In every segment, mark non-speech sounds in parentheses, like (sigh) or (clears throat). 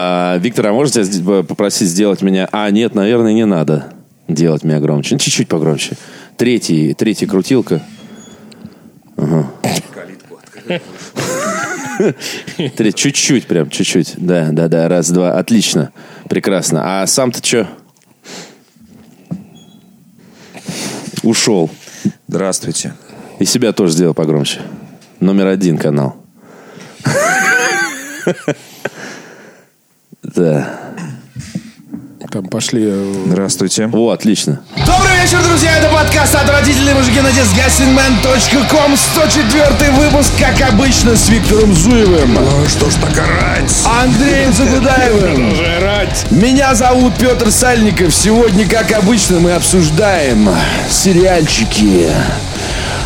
А, Виктор, а можете попросить сделать меня... А, нет, наверное, не надо делать меня громче. Ну, чуть-чуть погромче. Третий, третий крутилка. Ага. Треть, чуть-чуть прям, чуть-чуть. Да, да, да, раз, два. Отлично. Прекрасно. А сам-то что? Ушел. Здравствуйте. И себя тоже сделал погромче. Номер один канал. Да. Там пошли... э, Здравствуйте. О, отлично. Добрый вечер, друзья! Это подкаст «Отвратительные мужики» на disgustingman.com 104 выпуск, как обычно, с Виктором Зуевым, Что ж так орать? Андреем Загудаевым. Меня зовут Петр Сальников. Сегодня, как обычно, мы обсуждаем сериальчики,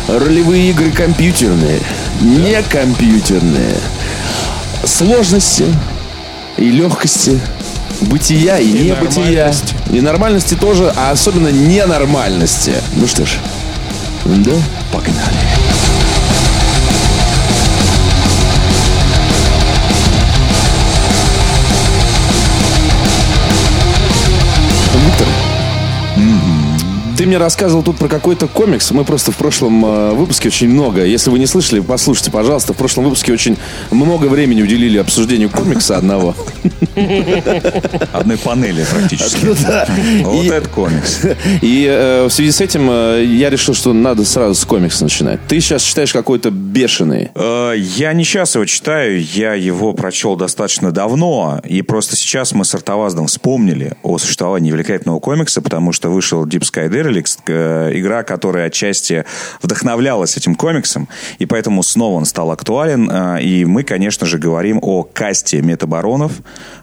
ролевые игры компьютерные, не компьютерные, сложности и легкости, бытия и небытия. нормальности. И нормальности тоже, а особенно ненормальности. Ну что ж, да, погнали. Ты мне рассказывал тут про какой-то комикс. Мы просто в прошлом э, выпуске очень много. Если вы не слышали, послушайте, пожалуйста. В прошлом выпуске очень много времени уделили обсуждению комикса одного. Одной панели практически. Ну. Вот И- это комикс. (laughs) И э, в связи с этим э, я решил, что надо сразу с комикса начинать. Ты сейчас читаешь какой-то бешеный. Я не сейчас его читаю, я его прочел достаточно давно, и просто сейчас мы с Артоваздом вспомнили о существовании великолепного комикса, потому что вышел Deep Sky э, игра, которая отчасти вдохновлялась этим комиксом, и поэтому снова он стал актуален, э, и мы, конечно же, говорим о касте метабаронов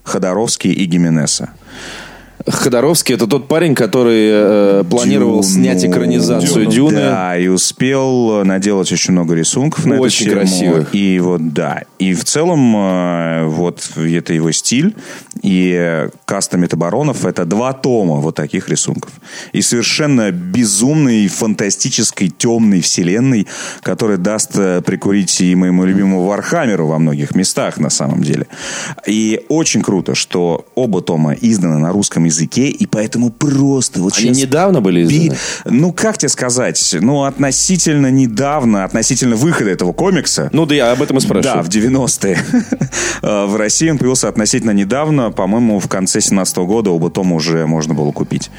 Ходоровский и Гименеса. Ходоровский это тот парень, который э, планировал Дюну. снять экранизацию Дюну, Дюны. Да, и успел наделать очень много рисунков на Очень эту тему. красивых. И вот, да. И в целом, э, вот это его стиль. И э, каста метабаронов — это два тома вот таких рисунков. И совершенно безумной, фантастической, темной вселенной, которая даст э, прикурить и моему любимому Warhammer у во многих местах, на самом деле. И очень круто, что оба тома изданы на русском языке, и поэтому просто вот Они щас недавно были изданы? Ну, как тебе сказать? Ну, относительно недавно, относительно выхода этого комикса. Ну да, я об этом и Да, спрашиваю. в 90-е. (laughs) Э, В России он появился относительно недавно. По-моему, в конце 17 года оба тома уже можно было купить.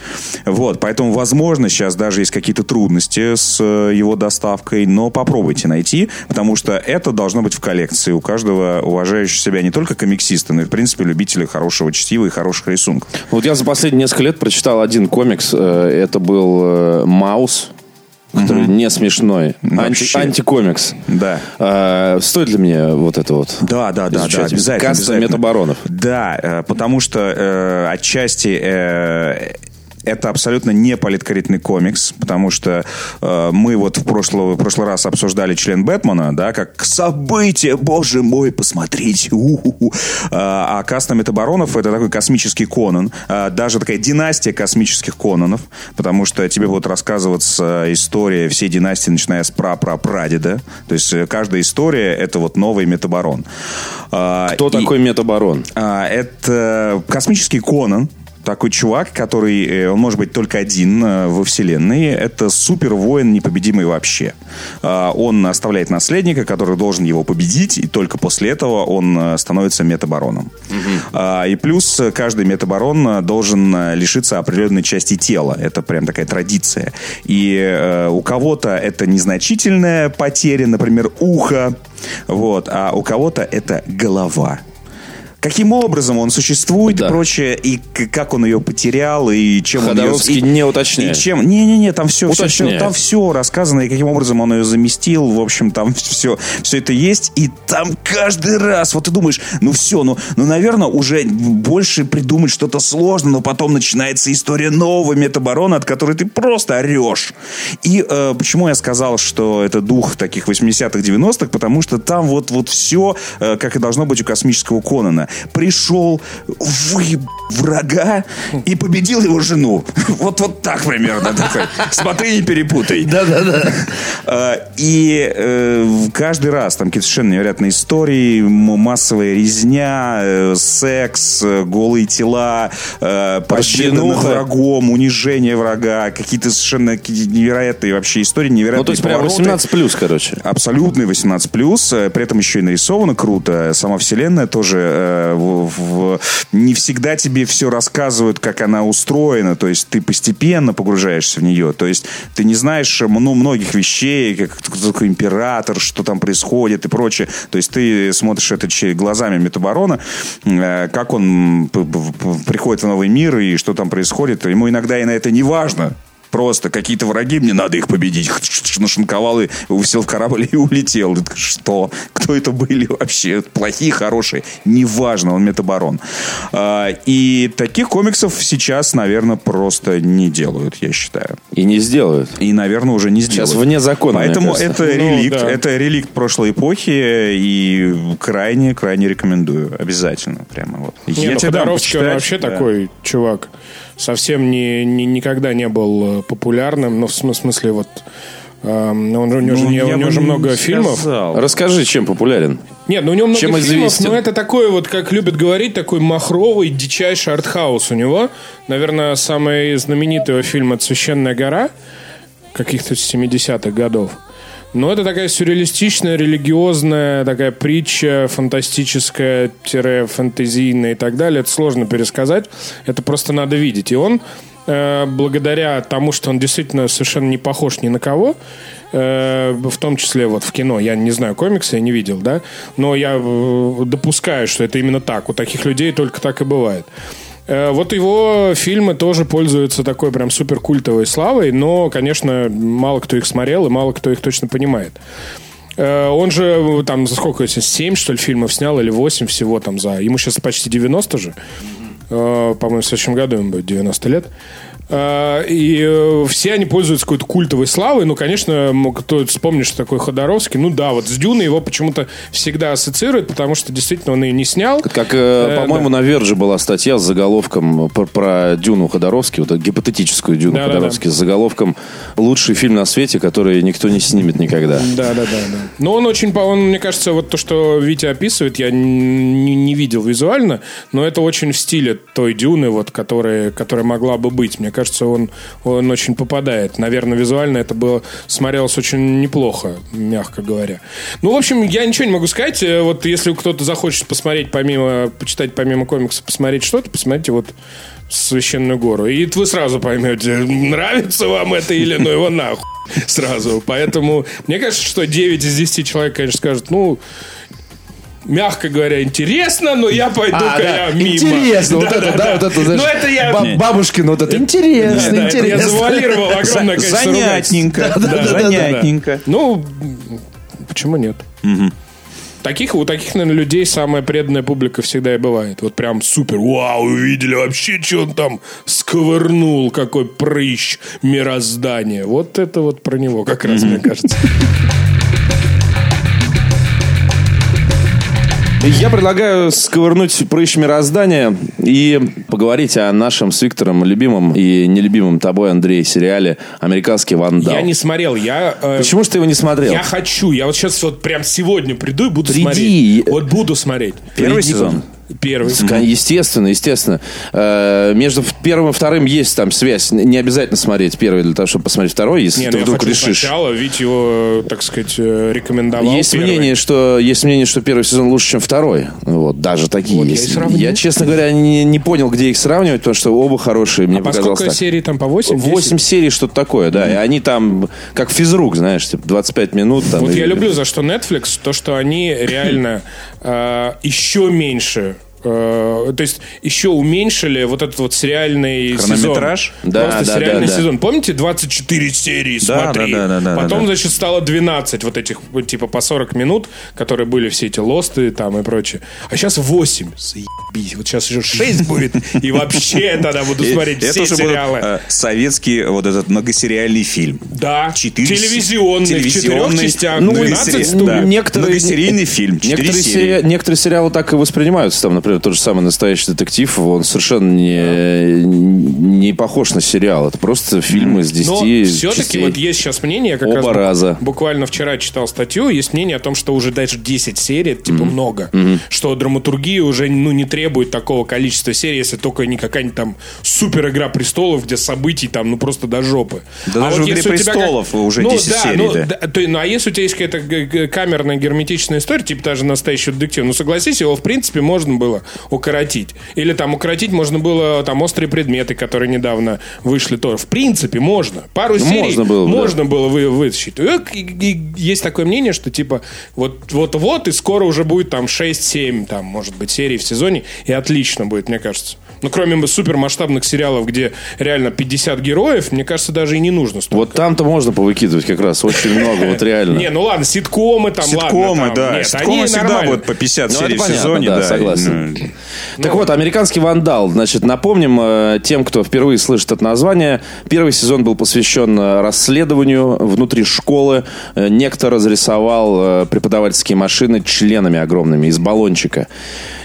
Вот, поэтому, возможно, сейчас даже есть какие-то трудности с э, его доставкой, но попробуйте найти, потому что это должно быть в коллекции у каждого уважающего себя не только комиксиста, но и, в принципе, любителя хорошего чтива и хороших рисунков. Вот я за последние несколько лет прочитал один комикс. э, Это был э, Маус, который не смешной. Анти- антикомикс. Да. Э, Стоит ли мне вот это вот? Да, да, да, да, обязательно. Каста обязательно. метабаронов. Да, потому что э, отчасти э, это абсолютно не политкорректный комикс, потому что э, мы вот в прошлый, в прошлый раз обсуждали член Бэтмена, да, как событие, боже мой, посмотрите. у-ху-ху. А а каста метабаронов это такой космический Конан, а, даже такая династия космических Конанов, потому что тебе будет рассказываться история всей династии, начиная с пра-пра-прадеда. То есть э, каждая история это вот новый метабарон. А, Кто и- такой метабарон? а, это космический Конан. Такой чувак, который, э, он может быть только один э, во вселенной. Это супер-воин непобедимый вообще. А, Он оставляет наследника, который должен его победить, и только после этого он э, становится метабароном. А, И плюс каждый метабарон должен лишиться определенной части тела. Это прям такая традиция. И у кого-то это незначительная потеря, например, ухо, вот, а у кого-то это голова каким образом он существует Да. и прочее, и как он ее потерял, и чем Ходоровский он ее... и- не уточняет. И чем... Не-не-не, там все, все, Уточняет. там все рассказано, и каким образом он ее заместил, в общем, там (laughs) все, все это есть, и там каждый раз, вот ты думаешь, ну все, ну, ну, наверное, уже больше придумать что-то сложно, но потом начинается история нового метабарона, от которой ты просто орешь. И э, почему я сказал, что это дух таких 80-х, 90-х, потому что там вот, вот все, э, как и должно быть у космического Конана. Пришел, вы врага и победил его жену. Вот, вот так примерно. (laughs) Такой. Смотри, не перепутай. Да-да-да. А, И э, каждый раз там какие-то совершенно невероятные истории, массовая резня, э, секс, э, голые тела, победа над врагом, унижение врага, какие-то совершенно невероятные вообще истории, невероятные Ну, то есть прям повороты. 18 плюс, короче. Абсолютный 18 плюс, при этом еще и нарисовано круто. Сама вселенная тоже в- в- не всегда тебе все рассказывают, как она устроена. То есть ты постепенно погружаешься в нее. То есть ты не знаешь ну, многих вещей, как такой император, что там происходит и прочее. То есть ты смотришь это че- глазами Метабарона, э, как он приходит в новый мир и что там происходит. Ему иногда и на это не важно. Просто какие-то враги, мне надо их победить. Нашинковал и сел в корабль и (laughs) улетел. Что? Кто это были вообще? Плохие, хорошие? Неважно, он метабарон. А, И таких комиксов сейчас, наверное, просто не делают, я считаю. И не сделают. И, наверное, уже не сделают. Сейчас вне закона, Поэтому это Ну, реликт. да. Это реликт прошлой эпохи. И крайне, крайне рекомендую. Обязательно. Прямо вот. Не, ну, тебе дам почитать. вообще Да. такой чувак. Совсем не, не- никогда не был э, популярным. Ну, в см- смысле, вот... эм, он, у него же, Ну, не- я у него же не много фильмов. сказал. Расскажи, чем популярен. Нет, ну у него много Чем фильмов, известен? но это такой вот, как любят говорить, такой махровый, дичайший артхаус у него. Наверное, самый знаменитый его фильм «Это священная гора» каких-то 70-х годов. Но это такая сюрреалистичная, религиозная такая притча, фантастическая, тире, фэнтезийная и так далее. Это сложно пересказать. Это просто надо видеть. И он, э, благодаря тому, что он действительно совершенно не похож ни на кого, э, в том числе вот в кино, я не знаю комиксы, я не видел, да, но я э, допускаю, что это именно так. У таких людей только так и бывает. Э, Вот его фильмы тоже пользуются такой прям супер культовой славой, но, конечно, мало кто их смотрел и мало кто их точно понимает. Э, Он же э, там за сколько, если 7, что ли, фильмов снял, или 8 всего там за... Ему сейчас почти 90 же. По-моему, в следующем году ему будет 90 лет. Э, И э, все они пользуются какой-то культовой славой. Ну, конечно, кто вспомнит, что такое Ходоровский. Ну да, вот с Дюной его почему-то всегда ассоциируют, потому что действительно он ее не снял. Как, э, Э, по-моему, на Верже была статья с заголовком про, про Дюну Ходоровски, вот гипотетическую Дюну Да-да-да. Ходоровски, с заголовком «Лучший фильм на свете, который никто не снимет никогда». Да, да, да, да. Но он очень, он, мне кажется, вот то, что Витя описывает, я не, не видел визуально, но это очень в стиле той Дюны, вот, которая, которая могла бы быть. Мне кажется, он, он очень попадает. Наверное, визуально это было смотрелось очень неплохо, мягко говоря. Ну, в общем, я ничего не могу сказать. Э, Вот если кто-то захочет посмотреть помимо, почитать помимо комикса, посмотреть что-то, посмотрите вот священную гору. И вы сразу поймете, нравится вам это или ну его нахуй сразу. Поэтому мне кажется, что 9 из 10 человек, конечно, скажут, ну, мягко говоря, интересно, но я пойду-ка А, да. я мимо. Интересно, вот это, да, вот это, знаешь, Ну, это я... ба- бабушкин, вот это интересно, Да, это я интересно. завуалировал (laughs) огромное количество. Занятненько. Да, да, да, да. Занятненько. Ну, почему нет? Таких, у таких, наверное, людей самая преданная публика всегда и бывает. Вот прям супер, вау, увидели вообще, что он там сковырнул, какой прыщ мироздания. Вот это вот про него как раз, мне кажется. (laughs) Я предлагаю сковырнуть прыщ мироздания и поговорить о нашем с Виктором любимом и нелюбимом тобой, Андрей, сериале «Американский вандал». Я не смотрел, я... э, Почему же ты его не смотрел? Я хочу, я вот сейчас вот прям сегодня приду и буду Приди. смотреть. Вот буду смотреть. Первый Приди, сезон? Первый. Естественно, естественно. Э, Между первым и вторым есть там связь. Не обязательно смотреть первый для того, чтобы посмотреть второй, если Не, ты ну я вдруг хочу решишь. сначала, ведь его, так сказать, э, рекомендовал Есть первый. мнение, что есть мнение, что первый сезон лучше, чем второй. Вот, даже такие Вот я есть. и сравню. Я, честно говоря, не, не понял, где их сравнивать, потому что оба хорошие. Мне А по показалось сколько так. серий там? По 8? Восемь серий, что-то такое, да. И они там, как физрук, знаешь, типа 25 минут. Там, Вот и- я люблю за что Netflix, то, что они реально еще меньше э, то есть еще уменьшили вот этот вот сериальный Хронометраж? сезон. Да, Просто да, сериальный да, да. сезон. Помните, 24 серии Да, смотри. да, да, да, да, Потом, да. значит, стало 12 вот этих, типа, по 40 минут, которые были все эти лосты там и прочее. А сейчас 8. Заебись. Вот сейчас еще 6 будет. И вообще тогда буду (laughs) смотреть все сериалы. э, советский вот этот многосериальный фильм. Да. Телевизионный, в четырех частях, ну, 12 многосери- студий. да. некоторые- Многосерийный фильм. Некоторые сериалы так и воспринимаются. Там, например, например, тот же самый «Настоящий детектив», он совершенно не, не похож на сериал. Это просто фильмы с 10 Но все-таки частей. вот есть сейчас мнение, как Оба раз раза. буквально вчера читал статью, есть мнение о том, что уже даже 10 серий, это типа много. Что драматургия уже ну, не требует такого количества серий, если только не какая-нибудь там супер игра престолов, где событий там ну просто до жопы. Да даже в «Игре у тебя престолов» уже 10 да, серий, ну, да. да, то- ну, а если у тебя есть какая-то камерная герметичная история, типа даже настоящий детектив, ну согласись, его в принципе можно было укоротить. Или там укоротить можно было там острые предметы, которые недавно вышли тоже. В принципе, можно. Пару Ну, серий можно было бы, можно было вы, вытащить. И, и- и есть такое мнение, что типа вот вот вот и скоро уже будет там 6-7 там может быть серий в сезоне и отлично будет, мне кажется. Ну, кроме супермасштабных сериалов, где реально 50 героев, мне кажется, даже и не нужно столько. Вот там-то можно повыкидывать как раз очень много, вот реально. Не, ну ладно, ситкомы там, Ситкомы, ладно. там, да. Ситкомы всегда будут по 50 Ну, серий в сезоне, да, да. согласен. Ну, Так вот, «Американский вандал». Значит, напомним э, тем, кто впервые слышит это название. Первый сезон был посвящен э, расследованию внутри школы. Э, Некто разрисовал преподавательские машины членами огромными из баллончика.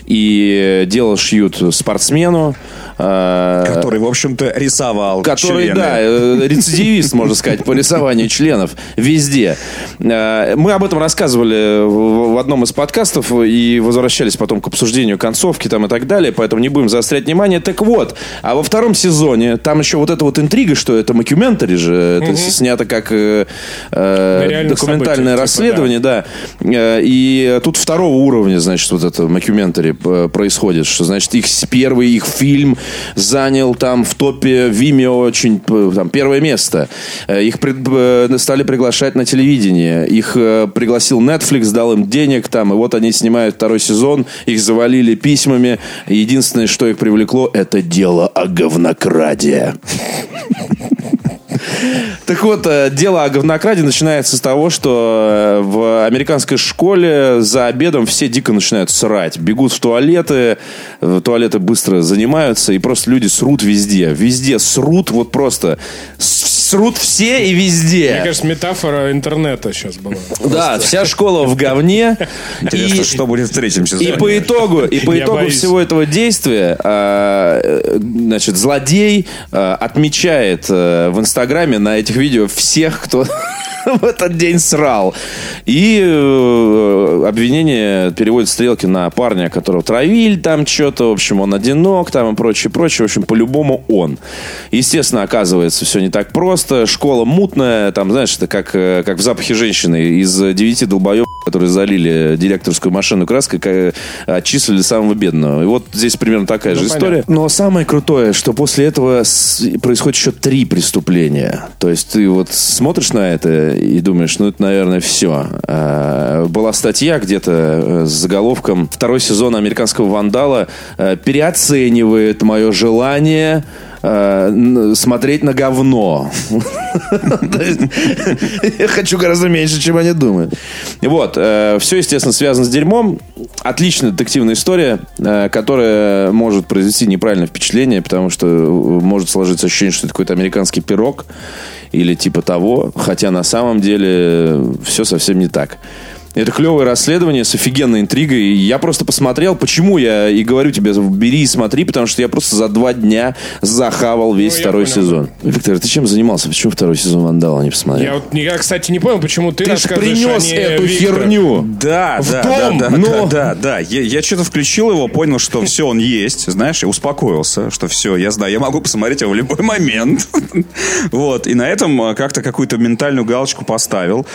И дело шьют спортсмену. Э, Который, в общем-то, рисовал Который, члены. да, э, рецидивист, можно сказать, по рисованию членов везде. Э, Мы об этом рассказывали в одном из подкастов и возвращались потом к обсуждению концовки там и так далее, поэтому не будем заострять внимание. Так вот, а во втором сезоне там еще вот эта вот интрига, что это мокюментари же, это снято как э, документальное типа, расследование, да. Э, И тут второго уровня, значит, вот это мокюментари э, происходит, что, значит, их первый их фильм занял там в топе Vimeo очень там первое место. Э, Их пред- э, стали приглашать на телевидение. Их э, пригласил Netflix, дал им денег там, и вот они снимают второй сезон, их завалили письмами. Единственное, что их привлекло, это дело о говнокраде. Так вот, э, дело о говнокраде начинается с того, что э, в американской школе за обедом все дико начинают срать. Бегут в туалеты, э, туалеты быстро занимаются, и просто люди срут везде. Везде срут, вот просто срут все и Мне везде. кажется, метафора интернета сейчас была. Да, вся школа в говне. Интересно, И- что будет в третьем и сезоне. по итогу, и по итогу всего этого действия, а, значит, злодей а, отмечает э, в Инстаграме на этих видео всех, кто (laughs) в этот день срал. И э, обвинение переводит стрелки на парня, которого травили там что-то, в общем, он одинок там и прочее, прочее. В общем, по-любому он. Естественно, оказывается, все не так просто. Школа мутная, там, знаешь, это как, э, как в запахе женщины. Из девяти долбоебов, которые залили директорскую машину краской, отчислили самого бедного. И вот здесь примерно такая Ну, же история. Но самое крутое, что после этого происходит еще три преступления. То есть ты вот смотришь на это и думаешь, ну это, наверное, все. Была статья где-то э, с заголовком «Второй сезон американского вандала э, переоценивает мое желание э, смотреть на говно. (laughs) Я хочу гораздо меньше, чем они думают. Вот. Все, естественно, связано с дерьмом. Отличная детективная история, э, которая может произвести неправильное впечатление, потому что э, может сложиться ощущение, что это какой-то американский пирог или типа того, хотя на самом деле все совсем не так. Это клевое расследование с офигенной интригой. Я просто посмотрел, почему я и говорю тебе, бери и смотри, потому что я просто за два дня захавал весь Ну, второй сезон. Виктор, ты чем занимался? Почему второй сезон Вандала не посмотрел? Я вот, я, кстати, не понял, почему ты, Ты ж рассказываешь, принес а не эту Виктор. херню. Да, В да, дом, да, да, но- да, да, да. Я, я что-то включил его, понял, что все, он есть, знаешь, и успокоился, что все, я знаю, я могу посмотреть его в любой момент. (laughs) Вот, и на этом а, как-то какую-то ментальную галочку поставил.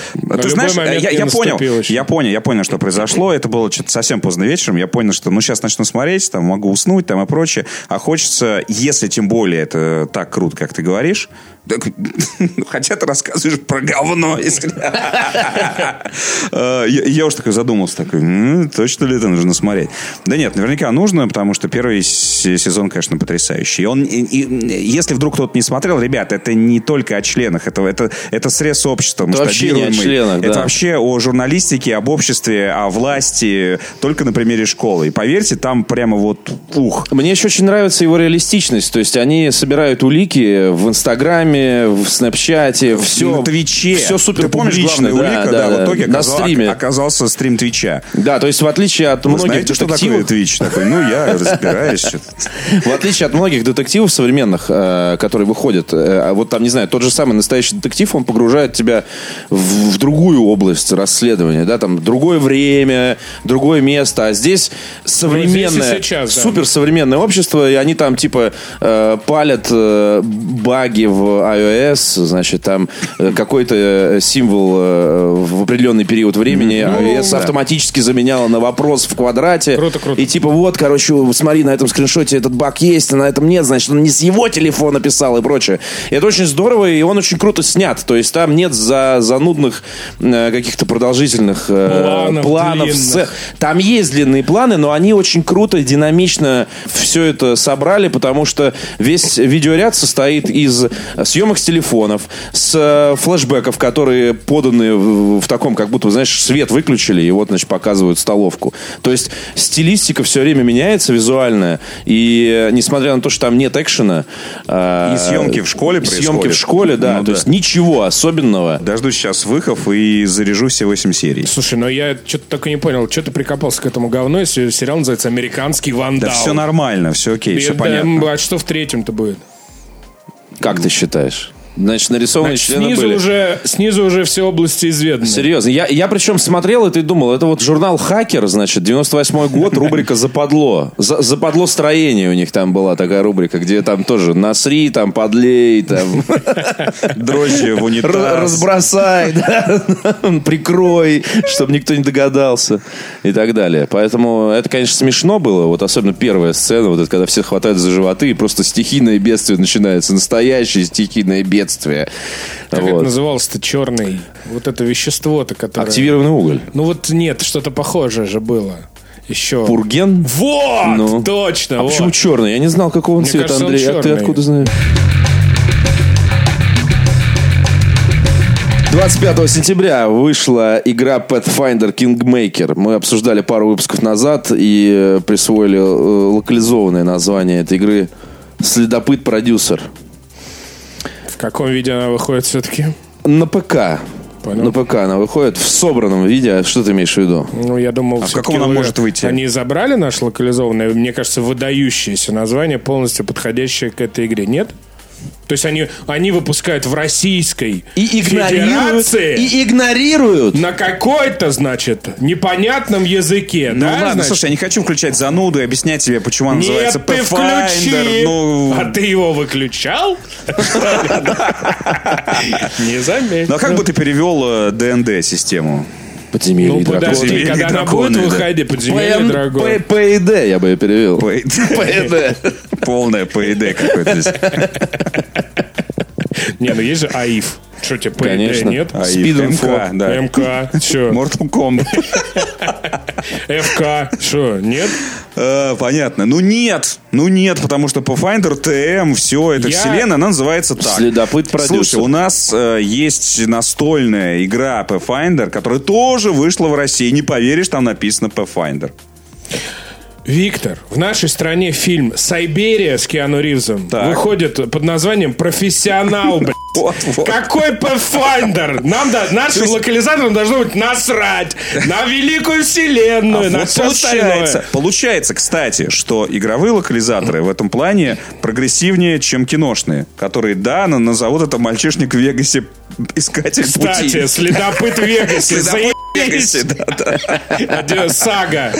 Ты знаешь, я понял, я понял, я понял, что произошло. Это было что-то совсем поздно вечером. Я понял, что ну сейчас начну смотреть, там могу уснуть, там и прочее. А хочется, если тем более это так круто, как ты говоришь, так, (laughs) хотя ты рассказываешь про говно, если... (laughs) Э, Я уж такой задумался, такой, «М, точно ли это нужно смотреть? Да нет, наверняка нужно, потому что первый сезон, конечно, потрясающий. Он, если вдруг кто-то не смотрел, ребят, это не только о членах, это, это, это срез общества. Это вообще не о членах, Это вообще о журналистике, об обществе, о власти, только на примере школы. И поверьте, там прямо вот ух. Мне еще очень нравится его реалистичность. То есть они собирают улики в Инстаграме, Инстаграме, в Снэпчате, все. На Твиче. Все супер Ты помнишь, публично. главная улика, да, в итоге на оказал- стриме. оказался стрим Твича. Да, то есть в отличие от Вы многих знаете, что такое детективов, Твич? Такой, ну, я (laughs) разбираюсь. в отличие от многих детективов современных, э, которые выходят, э, а вот там, не знаю, тот же самый настоящий детектив, он погружает тебя в, другую область расследования, да, там другое время, другое место, а здесь современное, сейчас, да. супер современное общество, и они там типа э, палят баги в iOS, значит, там э, какой-то э, символ э, в определенный период времени iOS автоматически заменяла на вопрос в квадрате. Круто, круто. И типа вот, короче, смотри, на этом скриншоте этот баг есть, а на этом нет, значит, он не с его телефона писал и прочее. И это очень здорово, и он очень круто снят. То есть там нет за, занудных каких-то продолжительных Планов планов. длинных. Там есть длинные планы, но они очень круто, динамично все это собрали, потому что весь видеоряд состоит из съемок с телефонов, с э, флешбеков, которые поданы в, в таком, как будто, знаешь, свет выключили, и вот, значит, показывают столовку. То есть стилистика все время меняется визуальная, и э, несмотря на то, что там нет экшена... э, И съемки в школе Съемки происходят. в школе, да. Ну то да. есть ничего особенного. Дождусь сейчас выхов и заряжу все 8 серий. Слушай, но я что-то так и не понял, что ты прикопался к этому говну, если сериал называется «Американский вандал». Да все нормально, все окей, И все да, понятно. А что в третьем-то будет? Как ты считаешь? Значит, нарисованные Значит, члены снизу были. уже, снизу уже все области изведаны. Серьезно. Я, я причем смотрел это и думал, это вот журнал «Хакер», значит, 98 год, рубрика «Западло». За- «Западло строение» у них там была такая рубрика, где там тоже насри, там подлей, там (laughs) Дрожжи в унитаз. разбросай, (laughs) прикрой, чтобы никто не догадался и так далее. Поэтому это, конечно, смешно было, вот особенно первая сцена, вот это, когда все хватают за животы и просто стихийное бедствие начинается, настоящее стихийное бедствие. Как Вот. это называлось-то? Черный. Вот это вещество-то, которое... Активированный уголь. Ну вот нет, что-то похожее же было. Еще. Пурген? Вот! Ну. Точно! А вот. почему черный? Я не знал, какого он Мне цвета, кажется, он Андрей. А ты откуда знаешь? 25 сентября вышла игра Pathfinder Kingmaker. Мы обсуждали пару выпусков назад и э, присвоили э, локализованное название этой игры «Следопыт-продюсер». В каком виде она выходит все-таки? На ПК. Понял. На ПК она выходит в собранном виде. А Что ты имеешь в виду? Ну, я думал, А в каком она может выйти? Они забрали наше локализованное, мне кажется, выдающееся название, полностью подходящее к этой игре, нет? То есть они, они выпускают в российской И игнорируют, федерации и игнорируют. на какой-то, значит, непонятном языке, Ну да? ладно, значит? слушай, я не хочу включать зануду и объяснять тебе, почему она Нет, называется ты Pathfinder. включи! Ну, А ты его выключал? (laughs) Не заметил. ну а как бы ты перевел ДНД-систему? Подземелье Ну, драконы. подожди, Подземелье когда она драконы, будет да. выходить, подземелье ПН драгон. П- ПИД я бы ее перевел. ПИД. Полное ПИД какое-то здесь. (laughs) Не, ну есть же АИФ. Что тебе, ПД Конечно. нет? А, и Speed МК, Info. да. МК, что? (laughs) Mortal Kombat. ФК, что, нет? Э, Понятно. Ну нет, ну нет, потому что Pathfinder, ТМ, все, это Я- вселенная, она называется так. Следопыт-продюсер. Слушай, у нас э, есть настольная игра Pathfinder, которая тоже вышла в России. Не поверишь, там написано Pathfinder. Виктор, в нашей стране фильм «Сайберия» с Киану Ривзом Так. выходит под названием «Профессионал», блядь. (laughs) Вот, вот. Какой Pathfinder? Нам да, нашим локализаторам должно быть насрать на великую вселенную, А на вот все получается, остальное. получается, кстати, что игровые локализаторы в этом плане прогрессивнее, чем киношные, которые, да, на- назовут это мальчишник в Вегасе искатель Кстати, пути. следопыт в Вегасе. Следопыт Вегасе, да, да. Сага.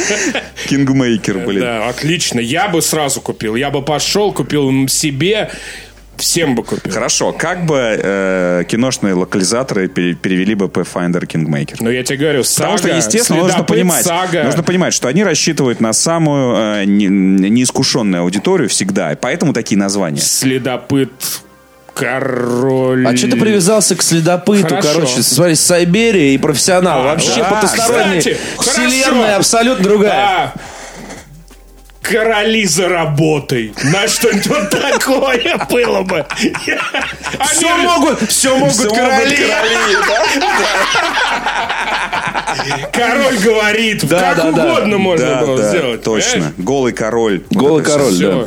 Kingmaker, блин. Да, отлично. Я бы сразу купил. Я бы пошел, купил себе. Всем бы купил. Хорошо, как бы э, киношные локализаторы пере- перевели бы Pathfinder Kingmaker? Но я тебе говорю, сага, Потому что, естественно, нужно понимать, сага. нужно понимать, что они рассчитывают на самую э, не- неискушенную аудиторию всегда, и поэтому такие названия. Следопыт, король. А что ты привязался к следопыту, Хорошо. короче? Смотри, Сайберия и профессионал. А, Вообще да, потусторонние. кстати, Вселенная хорошо. абсолютно другая. Да. Короли за работой. На что-нибудь вот такое было бы. Все могут, все могут короли. Король говорит. Как угодно можно было сделать. точно. Голый король. Голый король, да.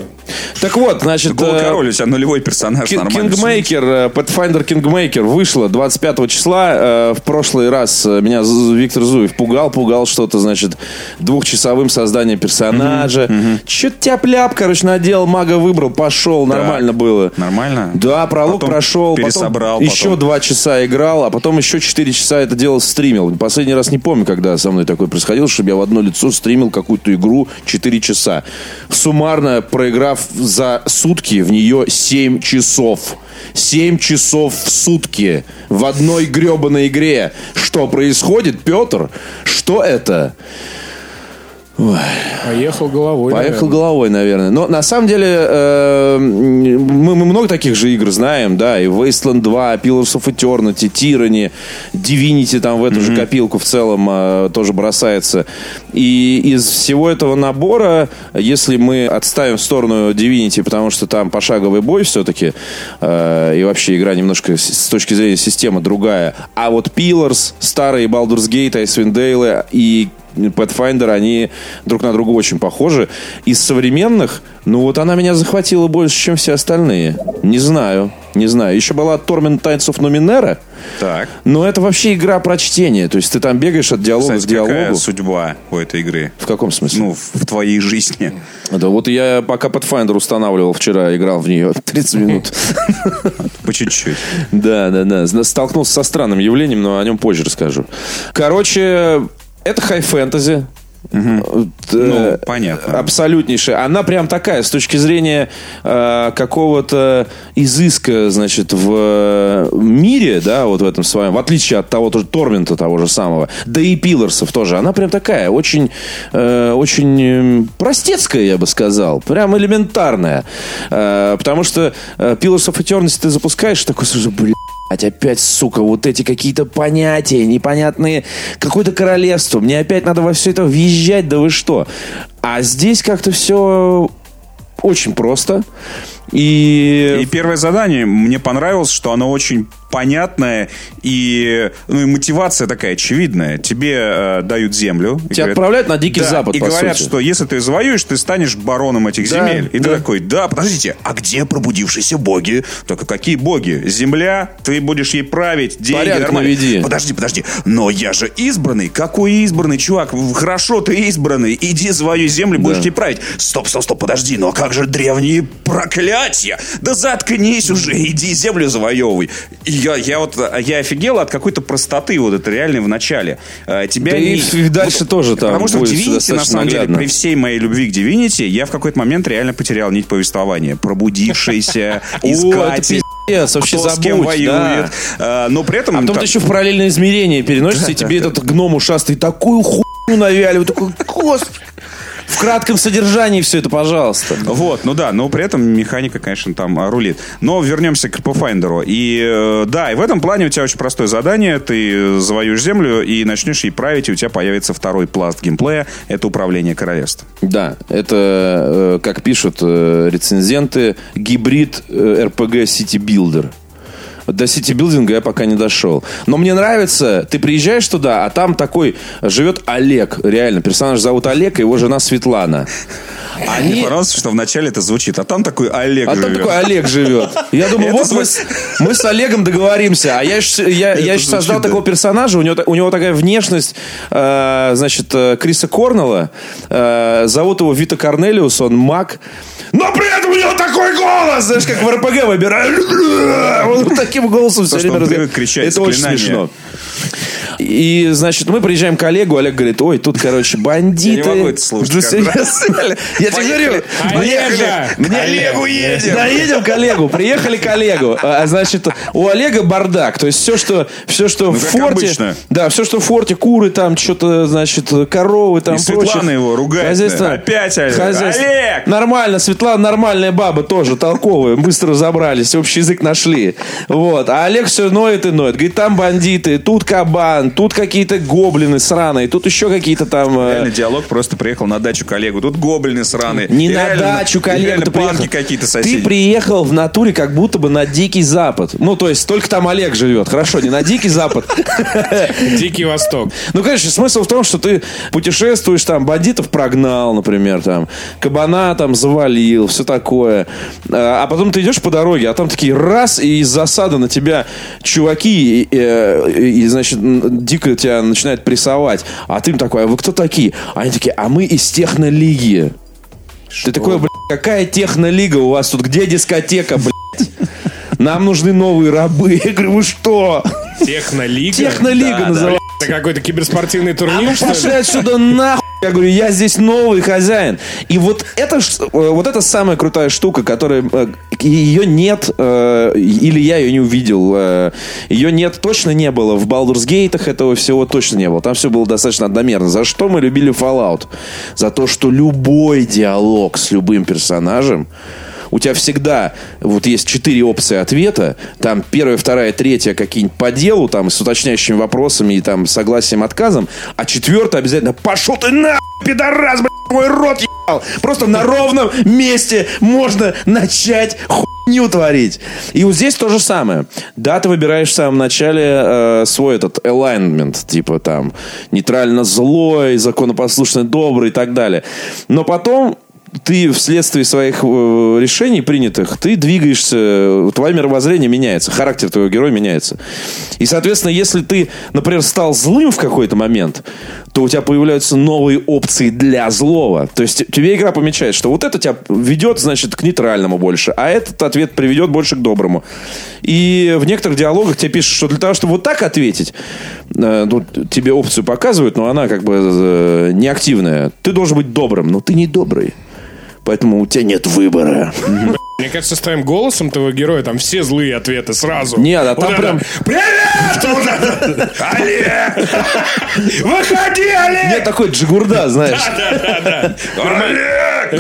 Так вот, значит... Гол король, у тебя нулевой персонаж, нормально. Kingmaker, Pathfinder Kingmaker вышла 25 числа. В прошлый раз меня Виктор Зуев пугал, пугал что-то, значит, двухчасовым созданием персонажа. Че-то тяп-ляп, короче, надел, мага выбрал, пошел, нормально было. Нормально? Да, пролог Потом прошел. пересобрал, Потом еще потом. два часа играл, а потом еще четыре часа это дело стримил. Последний раз не помню, когда со мной такое происходило, чтобы я в одно лицо стримил какую-то игру 4 часа. Суммарно проиграв за сутки в нее 7 часов. 7 часов в сутки в одной гребаной игре. Что происходит, Петр? Что это? Поехал головой. Поехал наверное. головой, наверное. Но на самом деле э, мы, мы много таких же игр знаем, да, и Wasteland 2, Pillars of Eternity, Tyranny, Divinity там в эту же копилку в целом э, тоже бросается. И из всего этого набора, если мы отставим в сторону Divinity, потому что там пошаговый бой все-таки, э, и вообще игра немножко с с точки зрения системы другая, а вот Pillars, старые Baldur's Gate, Icewind Dale и Pathfinder, они друг на друга очень похожи. Из современных, ну вот она меня захватила больше, чем все остальные. Не знаю, не знаю. Еще была Torment Tides of Numenera, Так. но это вообще игра про чтение. То есть ты там бегаешь от диалога Кстати, к диалогу. какая судьба у этой игры? В каком смысле? Ну, в, в твоей жизни. Да вот я пока Pathfinder устанавливал вчера, играл в нее (laughs) 30 минут. По чуть-чуть. Да, да, да. Столкнулся со странным явлением, но о нем позже расскажу. Короче, это хай-фэнтези. Ну, Э, понятно. Абсолютнейшая. Она прям такая, с точки зрения э, какого-то изыска, значит, в э, мире, да, вот в этом своем, в отличие от того тоже Тормента того же самого, да и Пиларсов тоже, она прям такая, очень, э, очень э, простецкая, я бы сказал, прям элементарная. Э, потому что э, Pillars of Eternity ты запускаешь, и такой, слушай, Блядь, опять, сука, вот эти какие-то понятия непонятные, какое-то королевство. Мне опять надо во все это въезжать, да вы что? А здесь как-то все очень просто. И, И первое задание мне понравилось, что оно очень понятное и, ну, и мотивация такая очевидная. Тебе э, дают землю. Тебя отправляют на Дикий Да, Запад, И говорят, сути. что если ты завоюешь, ты станешь бароном этих Да, земель. И да. ты такой, да, подождите, а где пробудившиеся боги? Только какие боги? Земля, ты будешь ей править, деньги, Порядок нормально. наведи. Подожди, подожди, но я же избранный. Какой избранный, чувак? Хорошо, ты избранный. Иди свою землю, будешь ей править. Стоп, стоп, стоп, подожди, но как же древние проклятия? Да заткнись уже, иди землю завоевывай. И я, я вот, я офигел от какой-то простоты вот это реально в начале. Э, Тебя Да и не- дальше тоже там Потому что в Divinity, на самом деле, наглядно. при всей моей любви к Divinity, я в какой-то момент реально потерял нить повествования. Пробудившийся, (laughs) искатель, пиздец, вообще кто с кем забудь, воюет. да. Э, Но при этом... А потом там- ты еще в параллельное измерение переносишься, и тебе этот гном ушастый такую хуйню навяливает. Такой, господи. В кратком содержании все это, пожалуйста. Вот, ну да, но при этом механика, конечно, там а, рулит. Но вернемся к Pathfinder. И э, да, и в этом плане у тебя очень простое задание. Ты завоюешь землю и начнешь ей править, и у тебя появится второй пласт геймплея. Это управление королевством. Да, это, э, как пишут э, рецензенты, гибрид RPG City Builder. До сити-билдинга я пока не дошел. Но мне нравится, ты приезжаешь туда, а там такой живет Олег. Реально, персонаж зовут Олег, и его жена Светлана. (laughs) Мне Они... понравилось, что вначале это звучит, а там такой Олег А там живет. такой Олег живет. Я думаю, вот мы, с- мы с Олегом договоримся. А я я, я звучит, создал да. такого персонажа. У него, у него такая внешность, э, значит, э, Криса Корнелла. Э, зовут его Вита Корнелиус, он маг. Но при этом у него такой голос, знаешь, как в РПГ выбираю. (laughs) Он вот таким голосом все время привык кричать Это очень смешно. И, значит, мы приезжаем к Олегу, Олег говорит, ой, тут, короче, бандиты. Я не могу это слушать? Я тебе говорю, мне Олегу едем! Да, едем к Олегу. Приехали к Олегу. А, Значит, у Олега бардак. То есть все, что, все, что в как форте... Да, все, что в форте, куры там, что-то, значит, коровы там, И Светлана его ругает. Опять Олег. Олег! Нормально, Светлана нормальная баба тоже, толковая. Быстро разобрались, общий язык нашли. Вот. А Олег все ноет и ноет. Говорит, там бандиты, тут кабан, тут какие-то гоблины сраные, тут еще какие-то там... э, Реально диалог просто приехал на дачу коллегу. Тут гоблины сраные. Не И на реально- дачу, и коллега, реально ты приехал. какие-то Ты соседи. приехал в натуре как будто бы на Дикий Запад. Ну, то есть, только там Олег живет. Хорошо, не на Дикий Запад. (laughs) Дикий Восток. Ну, конечно, смысл в том, что ты путешествуешь, там, бандитов прогнал, например, там, кабана там завалил, все такое. А а потом ты идешь по дороге, а там такие раз, и из засады на тебя чуваки, и, э, и, значит, дико тебя начинают прессовать. А ты им такой, а вы кто такие? А они такие, а мы из технолиги. Ты такой, блядь, какая технолига у вас тут? Где дискотека, блядь? Нам нужны новые рабы. Я говорю, вы что? Технолига. Технолига Да, называется. Это какой-то киберспортивный А турнир, ну что пошли ли? отсюда нахуй. Я говорю, я здесь новый хозяин. И вот это, э, вот это самая крутая штука, которая... э, Ее нет, э, или я ее не увидел. Ее нет, точно не было. В Baldur's Gate этого всего точно не было. Там все было достаточно одномерно. За что мы любили Fallout? За то, что любой диалог с любым персонажем у тебя всегда вот есть четыре опции ответа. Там первая, вторая, третья какие-нибудь по делу, там с уточняющими вопросами и там согласием, отказом. А четвертая обязательно пошел ты на пидорас, блядь, твой рот ебал. Просто на ровном месте можно начать хуйню творить. И вот здесь то же самое. Да, ты выбираешь в самом начале э, свой этот alignment, типа там нейтрально злой, законопослушный добрый и так далее. Но потом ты вследствие своих э, решений принятых, ты двигаешься, твое мировоззрение меняется, характер твоего героя меняется. И, соответственно, если ты, например, стал злым в какой-то момент, то у тебя появляются новые опции для злого. То есть тебе игра помечает, что вот это тебя ведет, значит, к нейтральному больше, а этот ответ приведет больше к доброму. И в некоторых диалогах тебе пишут, что для того, чтобы вот так ответить, э, ну, тебе опцию показывают, но она как бы э, неактивная. Ты должен быть добрым, но ты не добрый. Поэтому у тебя нет выбора. Мне кажется, с твоим голосом твоего героя там все злые ответы сразу. Нет, а там это, прям- Привет! Вот это, Олег! (laughs) Выходи, Олег! Нет, такой джигурда, знаешь.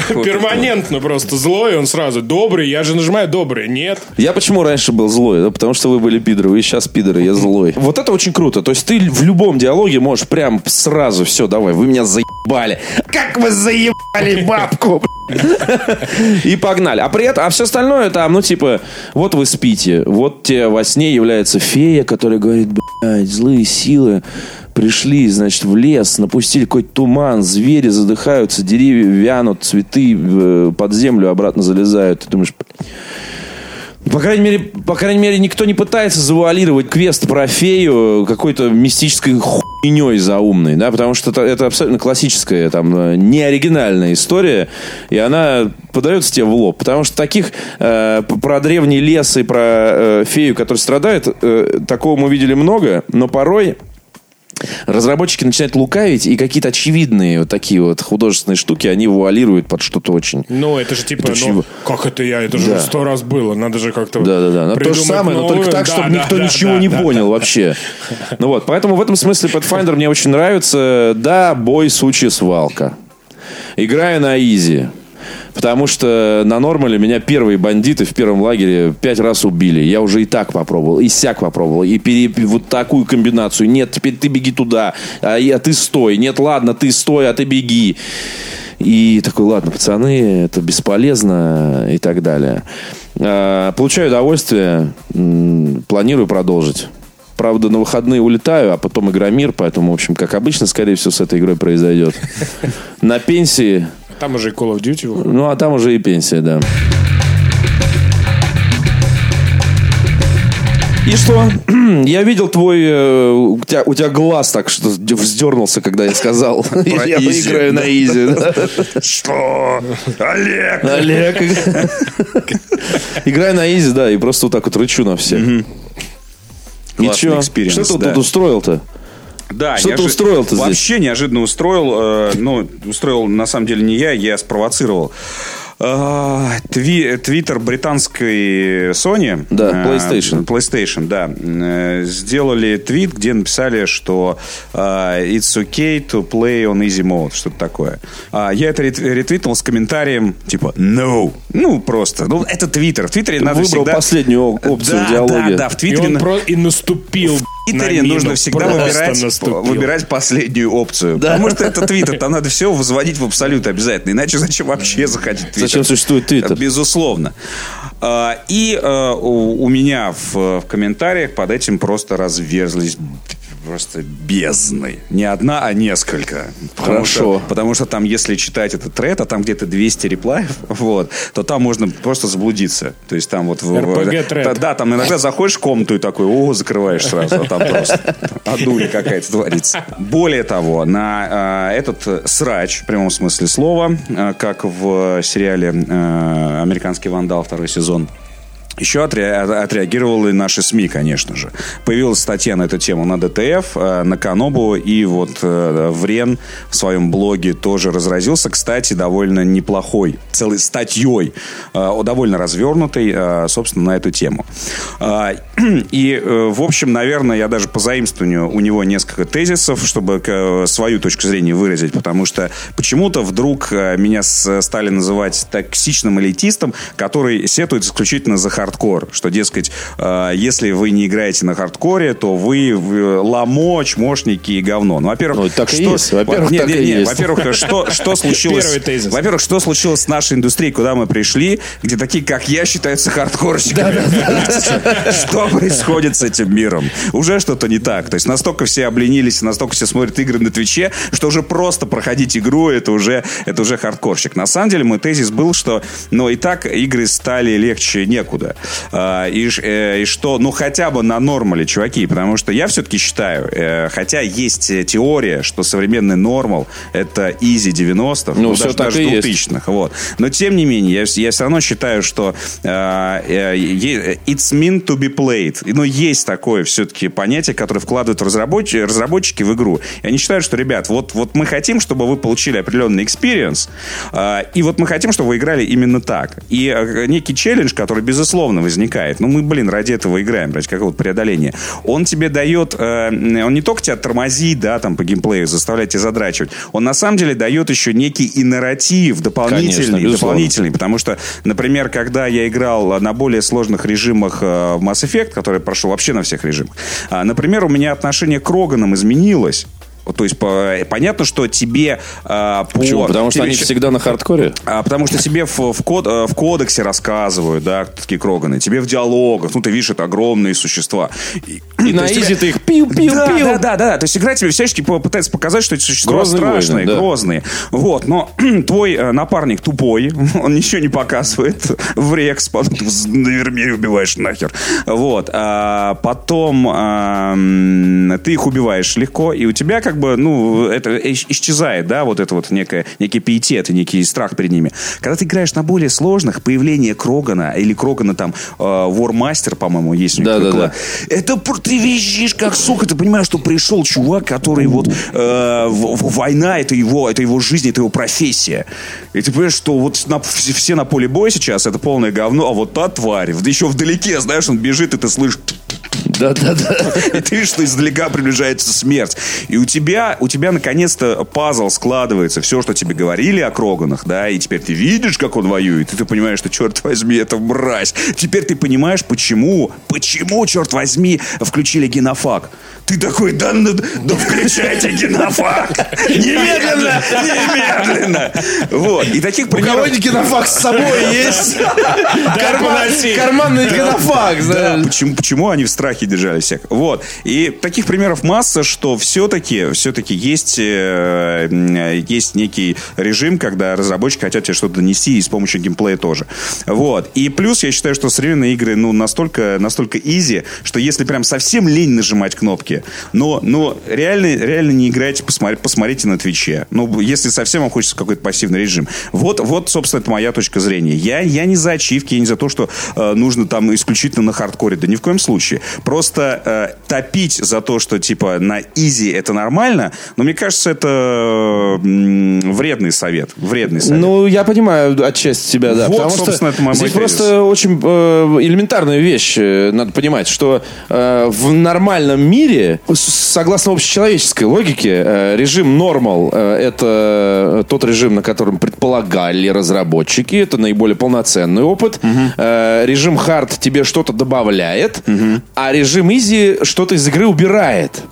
(laughs) Перманентно просто злой, он сразу добрый. Я же нажимаю добрый. Нет. Я почему раньше был злой? Да, потому что вы были пидоры, вы сейчас пидоры, я злой. Вот это очень круто. То есть ты в любом диалоге можешь прям сразу все, давай, вы меня заебали. Как вы заебали бабку? (laughs) И погнали. А при этом, а все остальное там, ну типа, вот вы спите, вот тебе во сне является фея, которая говорит, блядь, злые силы пришли, значит, в лес, напустили какой-то туман, звери задыхаются, деревья вянут, цветы э, под землю обратно залезают. Ты думаешь, по крайней мере, по крайней мере, никто не пытается завуалировать квест про фею какой-то мистической хуйней заумной, да, потому что это, это абсолютно классическая, там, э, не оригинальная история, и она подается тебе в лоб, потому что таких э, про древний лес и про э, фею, которая страдает, э, такого мы видели много, но порой разработчики начинают лукавить, и какие-то очевидные вот такие вот художественные штуки они вуалируют под что-то очень... Ну, это же типа, Это ну, чего? как это я? Это же Да. сто раз было. Надо же как-то Да-да-да. То же самое, но только новую. так, Да, чтобы да, никто да, ничего да, не да, понял да. вообще. (laughs) Ну вот, поэтому в этом смысле Pathfinder мне очень нравится. Да, бой, сучья свалка. Играю на изи. Потому что на нормале меня первые бандиты в первом лагере пять раз убили. Я уже и так попробовал, и сяк попробовал, и пере- вот такую комбинацию. Нет, теперь ты беги туда, а, я- ты стой. Нет, ладно, ты стой, а ты беги. И такой, ладно, пацаны, это бесполезно и так далее. А, Получаю удовольствие, планирую продолжить. Правда, на выходные улетаю, а потом Игромир, поэтому, в общем, как обычно, скорее всего, с этой игрой произойдет. (laughs) На пенсии, Там уже и Call of Duty выходит. ну, а там уже и пенсия, да. И что? (clears throat) Я видел твой... э, У тебя, у тебя глаз так что вздернулся, когда я сказал. (laughs) Я easy, играю на easy. да. (laughs) Что? Олег! Олег. (laughs) Играю на easy, да, и просто вот так вот рычу на всех. И Классный чё? experience, Что ты да. тут устроил-то? Да, Что ты неожи- устроил-то здесь? Вообще неожиданно устроил. э, ну, устроил на самом деле не я, я спровоцировал. А, Тви, твиттер британской Sony. Да, PlayStation. PlayStation, да. Сделали твит, где написали, что it's okay to play on easy mode, что-то такое. Я это ретвитнул с комментарием типа no. Ну, просто. Ну, это твиттер. В твиттере надо выбрал всегда... последнюю опцию да, диалога. Да, да, в твиттере... И он про... и наступил Твиттере нужно всегда выбирать, выбирать последнюю опцию. Да. Потому что это Твиттер, (laughs) там надо все возводить в абсолют обязательно. Иначе зачем вообще заходить в Твиттер? Зачем существует Твиттер? Безусловно. А, и а, у меня в комментариях под этим просто разверзлись просто бездны. Не одна, а несколько. Потому Хорошо. Что, потому что там, если читать этот тред, а там где-то 200 реплаев, (laughs) вот, то там можно просто заблудиться. То есть там вот... RPG Да, там иногда заходишь в комнату и такой, о, закрываешь сразу, а там просто (laughs) адуля какая-то творится. Более того, на э, этот срач, в прямом смысле слова, э, как в сериале э, «Американский вандал» второй сезон, еще отреагировали наши СМИ, конечно же. Появилась статья на эту тему на ДТФ, э, на Канобу, и вот э, Врен в своем блоге тоже разразился. Кстати, довольно неплохой, целой статьей, э, довольно развернутой, собственно, на эту тему. (clears throat) И, в общем, наверное, я даже позаимствую у него несколько тезисов, чтобы свою точку зрения выразить, потому что почему-то вдруг меня стали называть токсичным элитистом, который сетует исключительно за хардкор, что, дескать, э, если вы не играете на хардкоре, то вы ламо, чмошники и говно. Ну, во-первых, ну, так что... и есть. Во-первых, нет, нет, нет, во-первых, что, что (laughs) случилось... Во-первых, что случилось с нашей индустрией, куда мы пришли, где такие, как я, считаются хардкорщиками. (laughs) Что происходит с этим миром? Уже что-то не так. То есть настолько все обленились, настолько все смотрят игры на Twitch е, что уже просто проходить игру, это уже, это уже хардкорщик. На самом деле, мой тезис был, что, ну, и так игры стали легче некуда. А, и, э, и что, ну, хотя бы на нормале, чуваки, потому что я все-таки считаю, э, хотя есть теория, что современный нормал это изи 90-х, ну, ну даже, даже 2000-х, вот. Но, тем не менее, я, я все равно считаю, что it's meant to be played. Но есть такое все-таки понятие, которое вкладывают разработчики, разработчики в игру. И они считают, что, ребят, вот, вот мы хотим, чтобы вы получили определенный experience, и вот мы хотим, чтобы вы играли именно так. И некий челлендж, который, безусловно, безусловно, возникает. Ну, мы, блин, ради этого играем, ради какого-то преодоления. Он тебе дает... Э, он не только тебя тормозит, да, там, по геймплею, заставляет тебя задрачивать. Он, на самом деле, дает еще некий и нарратив дополнительный. Конечно, дополнительный потому что, например, когда я играл на более сложных режимах э, Mass Effect, который прошел вообще на всех режимах, э, например, у меня отношение к Роганам изменилось. То есть по, понятно, что тебе а, по... Почему? Потому что тебе, они всегда на хардкоре? А, потому что тебе в, в, код, э, в кодексе рассказывают, да, такие кроганы. Тебе в диалогах, ну, ты видишь, это огромные существа. И, и на изи тебя... ты их пил-пил-пил. Да, да, да, да. То есть игра тебе всячески пытается показать, что эти существа грозные страшные, войны, да. грозные. Вот, но (clears throat) твой э, напарник тупой, (laughs) он ничего не показывает. (laughs) В рекс, потом на вермере убиваешь нахер. Вот. А потом а, ты их убиваешь легко, и у тебя как как бы, ну, это исчезает, да, вот это вот некое, некий пиетет некий страх перед ними. Когда ты играешь на более сложных, появление Крогана, или Крогана там, э, по-моему, есть у них. Да, да, да. Это ты визжишь как сука, ты понимаешь, что пришел чувак, который вот э, война, это его, это его жизнь, это его профессия. И ты понимаешь, что вот на, все на поле боя сейчас, это полное говно, а вот та тварь, еще вдалеке, знаешь, он бежит, и ты слышишь да-да-да. И ты видишь, что издалека приближается смерть. И у тебя, у тебя наконец-то пазл складывается. Все, что тебе говорили о Кроганах, да, и теперь ты видишь, как он воюет, и ты понимаешь, что, черт возьми, это мразь. Теперь ты понимаешь, почему, почему, черт возьми, включили генофаг. Ты такой, да, ну, да включайте генофаг. Немедленно, немедленно. Вот. И таких примеров... У кого генофаг с собой есть? Карманный генофаг. Да, почему, почему в страхе держали всех? Вот. И таких примеров масса, что все-таки, все-таки есть, э, есть некий режим, когда разработчики хотят тебе что-то донести и с помощью геймплея тоже. Вот. И плюс я считаю, что современные игры, ну, настолько, настолько изи, что если прям совсем лень нажимать кнопки. Но, но реально, реально не играйте, посмотри, посмотрите на Твиче. Ну, если совсем вам хочется какой-то пассивный режим. Вот, вот, собственно, это моя точка зрения. Я, я не за ачивки, я не за то, что э, нужно там исключительно на хардкоре. Да ни в коем случае. Случае. Просто э, топить за то, что типа на изи это нормально, но мне кажется, это вредный совет. Вредный совет. Ну, я понимаю отчасти тебя, да. Вот, потому собственно, что это мой здесь тезис. просто очень э, элементарная вещь, э, надо понимать, что э, в нормальном мире, согласно общечеловеческой логике, э, режим нормал э, это тот режим, на котором предполагали разработчики, это наиболее полноценный опыт. Э, режим хард тебе что-то добавляет, а режим изи что-то из игры убирает.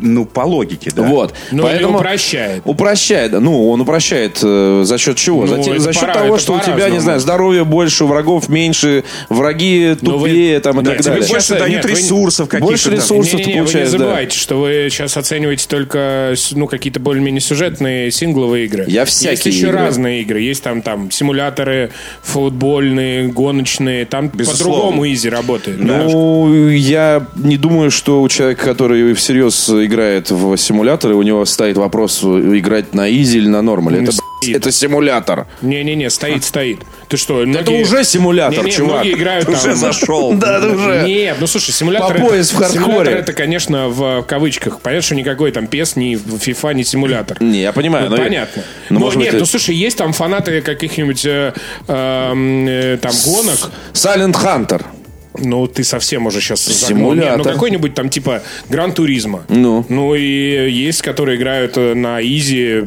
Ну, по логике, да. Вот. Ну, или упрощает. Упрощает. Ну, он упрощает э, за счет чего? Ну, за за счет пора- того, что у тебя, не знаю, здоровья больше, врагов меньше, враги вы- тупее там, и Да, так тебе далее. больше Нет, дают вы- ресурсов каких-то. больше да. ресурсов. ты Не-не-не, вы не получаешь, да. забывайте, что вы сейчас оцениваете только ну, какие-то более-менее сюжетные сингловые игры. Я Есть всякие еще игры. разные игры. Есть там, там симуляторы футбольные, гоночные. Там по-другому изи работает. да. Ну, я не думаю, что у человека, который всерьез играет в симуляторы, у него стоит вопрос играть на изи или на нормале. Не Это, стоит. это симулятор. Не-не-не, стоит, стоит. Ты что, Это многие- уже симулятор, Не-не, чувак. многие играют Уже там... зашел. Да, это уже. Нет, ну слушай, симулятор... По пояс в это, хардкоре. симулятор это, конечно, в кавычках. Понятно, что никакой там PES, ни FIFA, ни симулятор. Не, я понимаю. Ну, но- понятно. но, Но может нет, ну слушай, есть там фанаты каких-нибудь э, эм, э, там гонок. Silent Hunter. Ну, ты совсем уже сейчас Симулятор. Ну, какой-нибудь там типа Гран Туризма. Ну. Ну, и есть, которые играют э, на изи,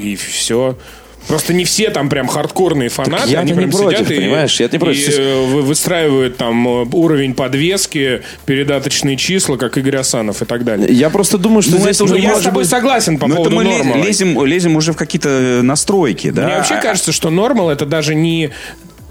и все. Просто не все там прям хардкорные фанаты. я-то они не прям против, сидят и- понимаешь, я-то не против. И э, вы- выстраивают там э, уровень подвески, передаточные числа, как Игорь Асанов и так далее. Я просто думаю, что Ну, здесь это уже Ну, я с тобой быть- согласен по Ну, это поводу мы ле- нормала. лезем, лезем уже в какие-то настройки, да? Мне вообще А- кажется, что нормал это даже не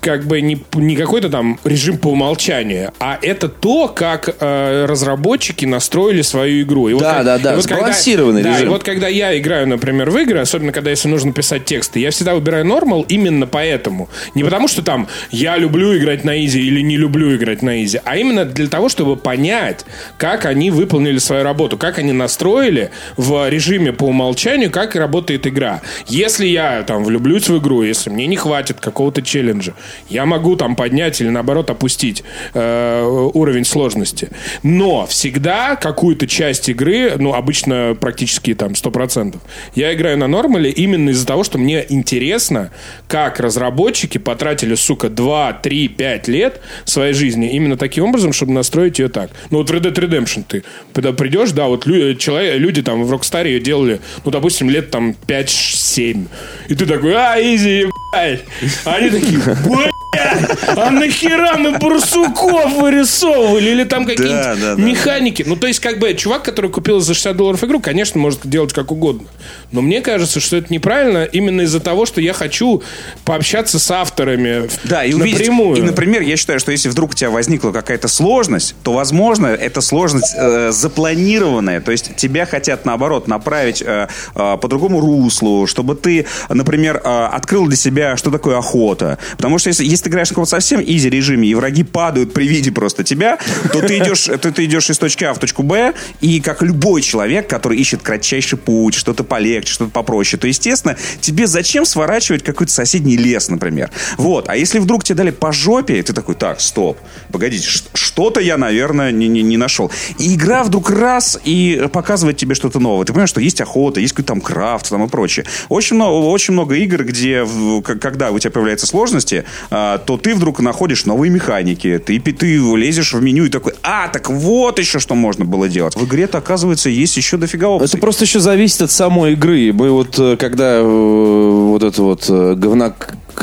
как бы не, не какой-то там режим по умолчанию, а это то, как э, разработчики настроили свою игру. И вот Да, как- да, да, и вот когда- сбалансированный да, режим. и вот когда я играю, например, в игры, особенно когда если нужно писать тексты, я всегда выбираю нормал именно поэтому. Не потому, что там я люблю играть на изи или не люблю играть на изи, а именно для того, чтобы понять, как они выполнили свою работу, как они настроили в режиме по умолчанию, как работает игра. Если я там влюблюсь в игру, если мне не хватит какого-то челленджа, я могу там поднять или наоборот опустить э, уровень сложности. Но всегда какую-то часть игры, ну обычно практически там 100%, я играю на нормале именно из-за того, что мне интересно, как разработчики потратили, сука, 2, 3, 5 лет своей жизни именно таким образом, чтобы настроить ее так. Ну вот Red Dead Redemption ты когда придешь, да, вот лю- человек, люди там в Rockstar ее делали, ну допустим, лет там 5-7. И ты такой, а, изи, ебать. А они такие, блядь, (laughs) а нахера мы барсуков вырисовывали? Или там какие-нибудь Да, да, да. механики. Ну, то есть, как бы, чувак, который купил за 60 долларов игру, конечно, может делать как угодно. Но мне кажется, что это неправильно именно из-за того, что я хочу пообщаться с авторами Да, и увидеть. напрямую. И, например, я считаю, что если вдруг у тебя возникла какая-то сложность, то, возможно, эта сложность э, запланированная. То есть тебя хотят, наоборот, направить э, э, по другому руслу, чтобы ты, например, э, открыл для себя, что такое охота. Потому что если, если ты играешь в каком-то совсем изи режиме, и враги падают при виде просто тебя, то ты идешь, (laughs) то ты идешь из точки А в точку Б, и как любой человек, который ищет кратчайший путь, что-то полегче, что-то попроще, то, естественно, тебе зачем сворачивать какой-то соседний лес, например? Вот. А если вдруг тебе дали по жопе, ты такой, так, стоп, погодите, что-то я, наверное, не, не, не нашел. И игра вдруг раз и показывает тебе что-то новое. Ты понимаешь, что есть охота, есть какой-то там крафт там и прочее. Очень много, очень много игр, где, когда у тебя появляются сложности, а, то ты вдруг находишь новые механики, ты, ты лезешь в меню и такой, а, так вот еще что можно было делать. В игре-то, оказывается, есть еще дофига опций. Это просто еще зависит от самой игры. Мы вот, э, когда э, вот это вот э, говна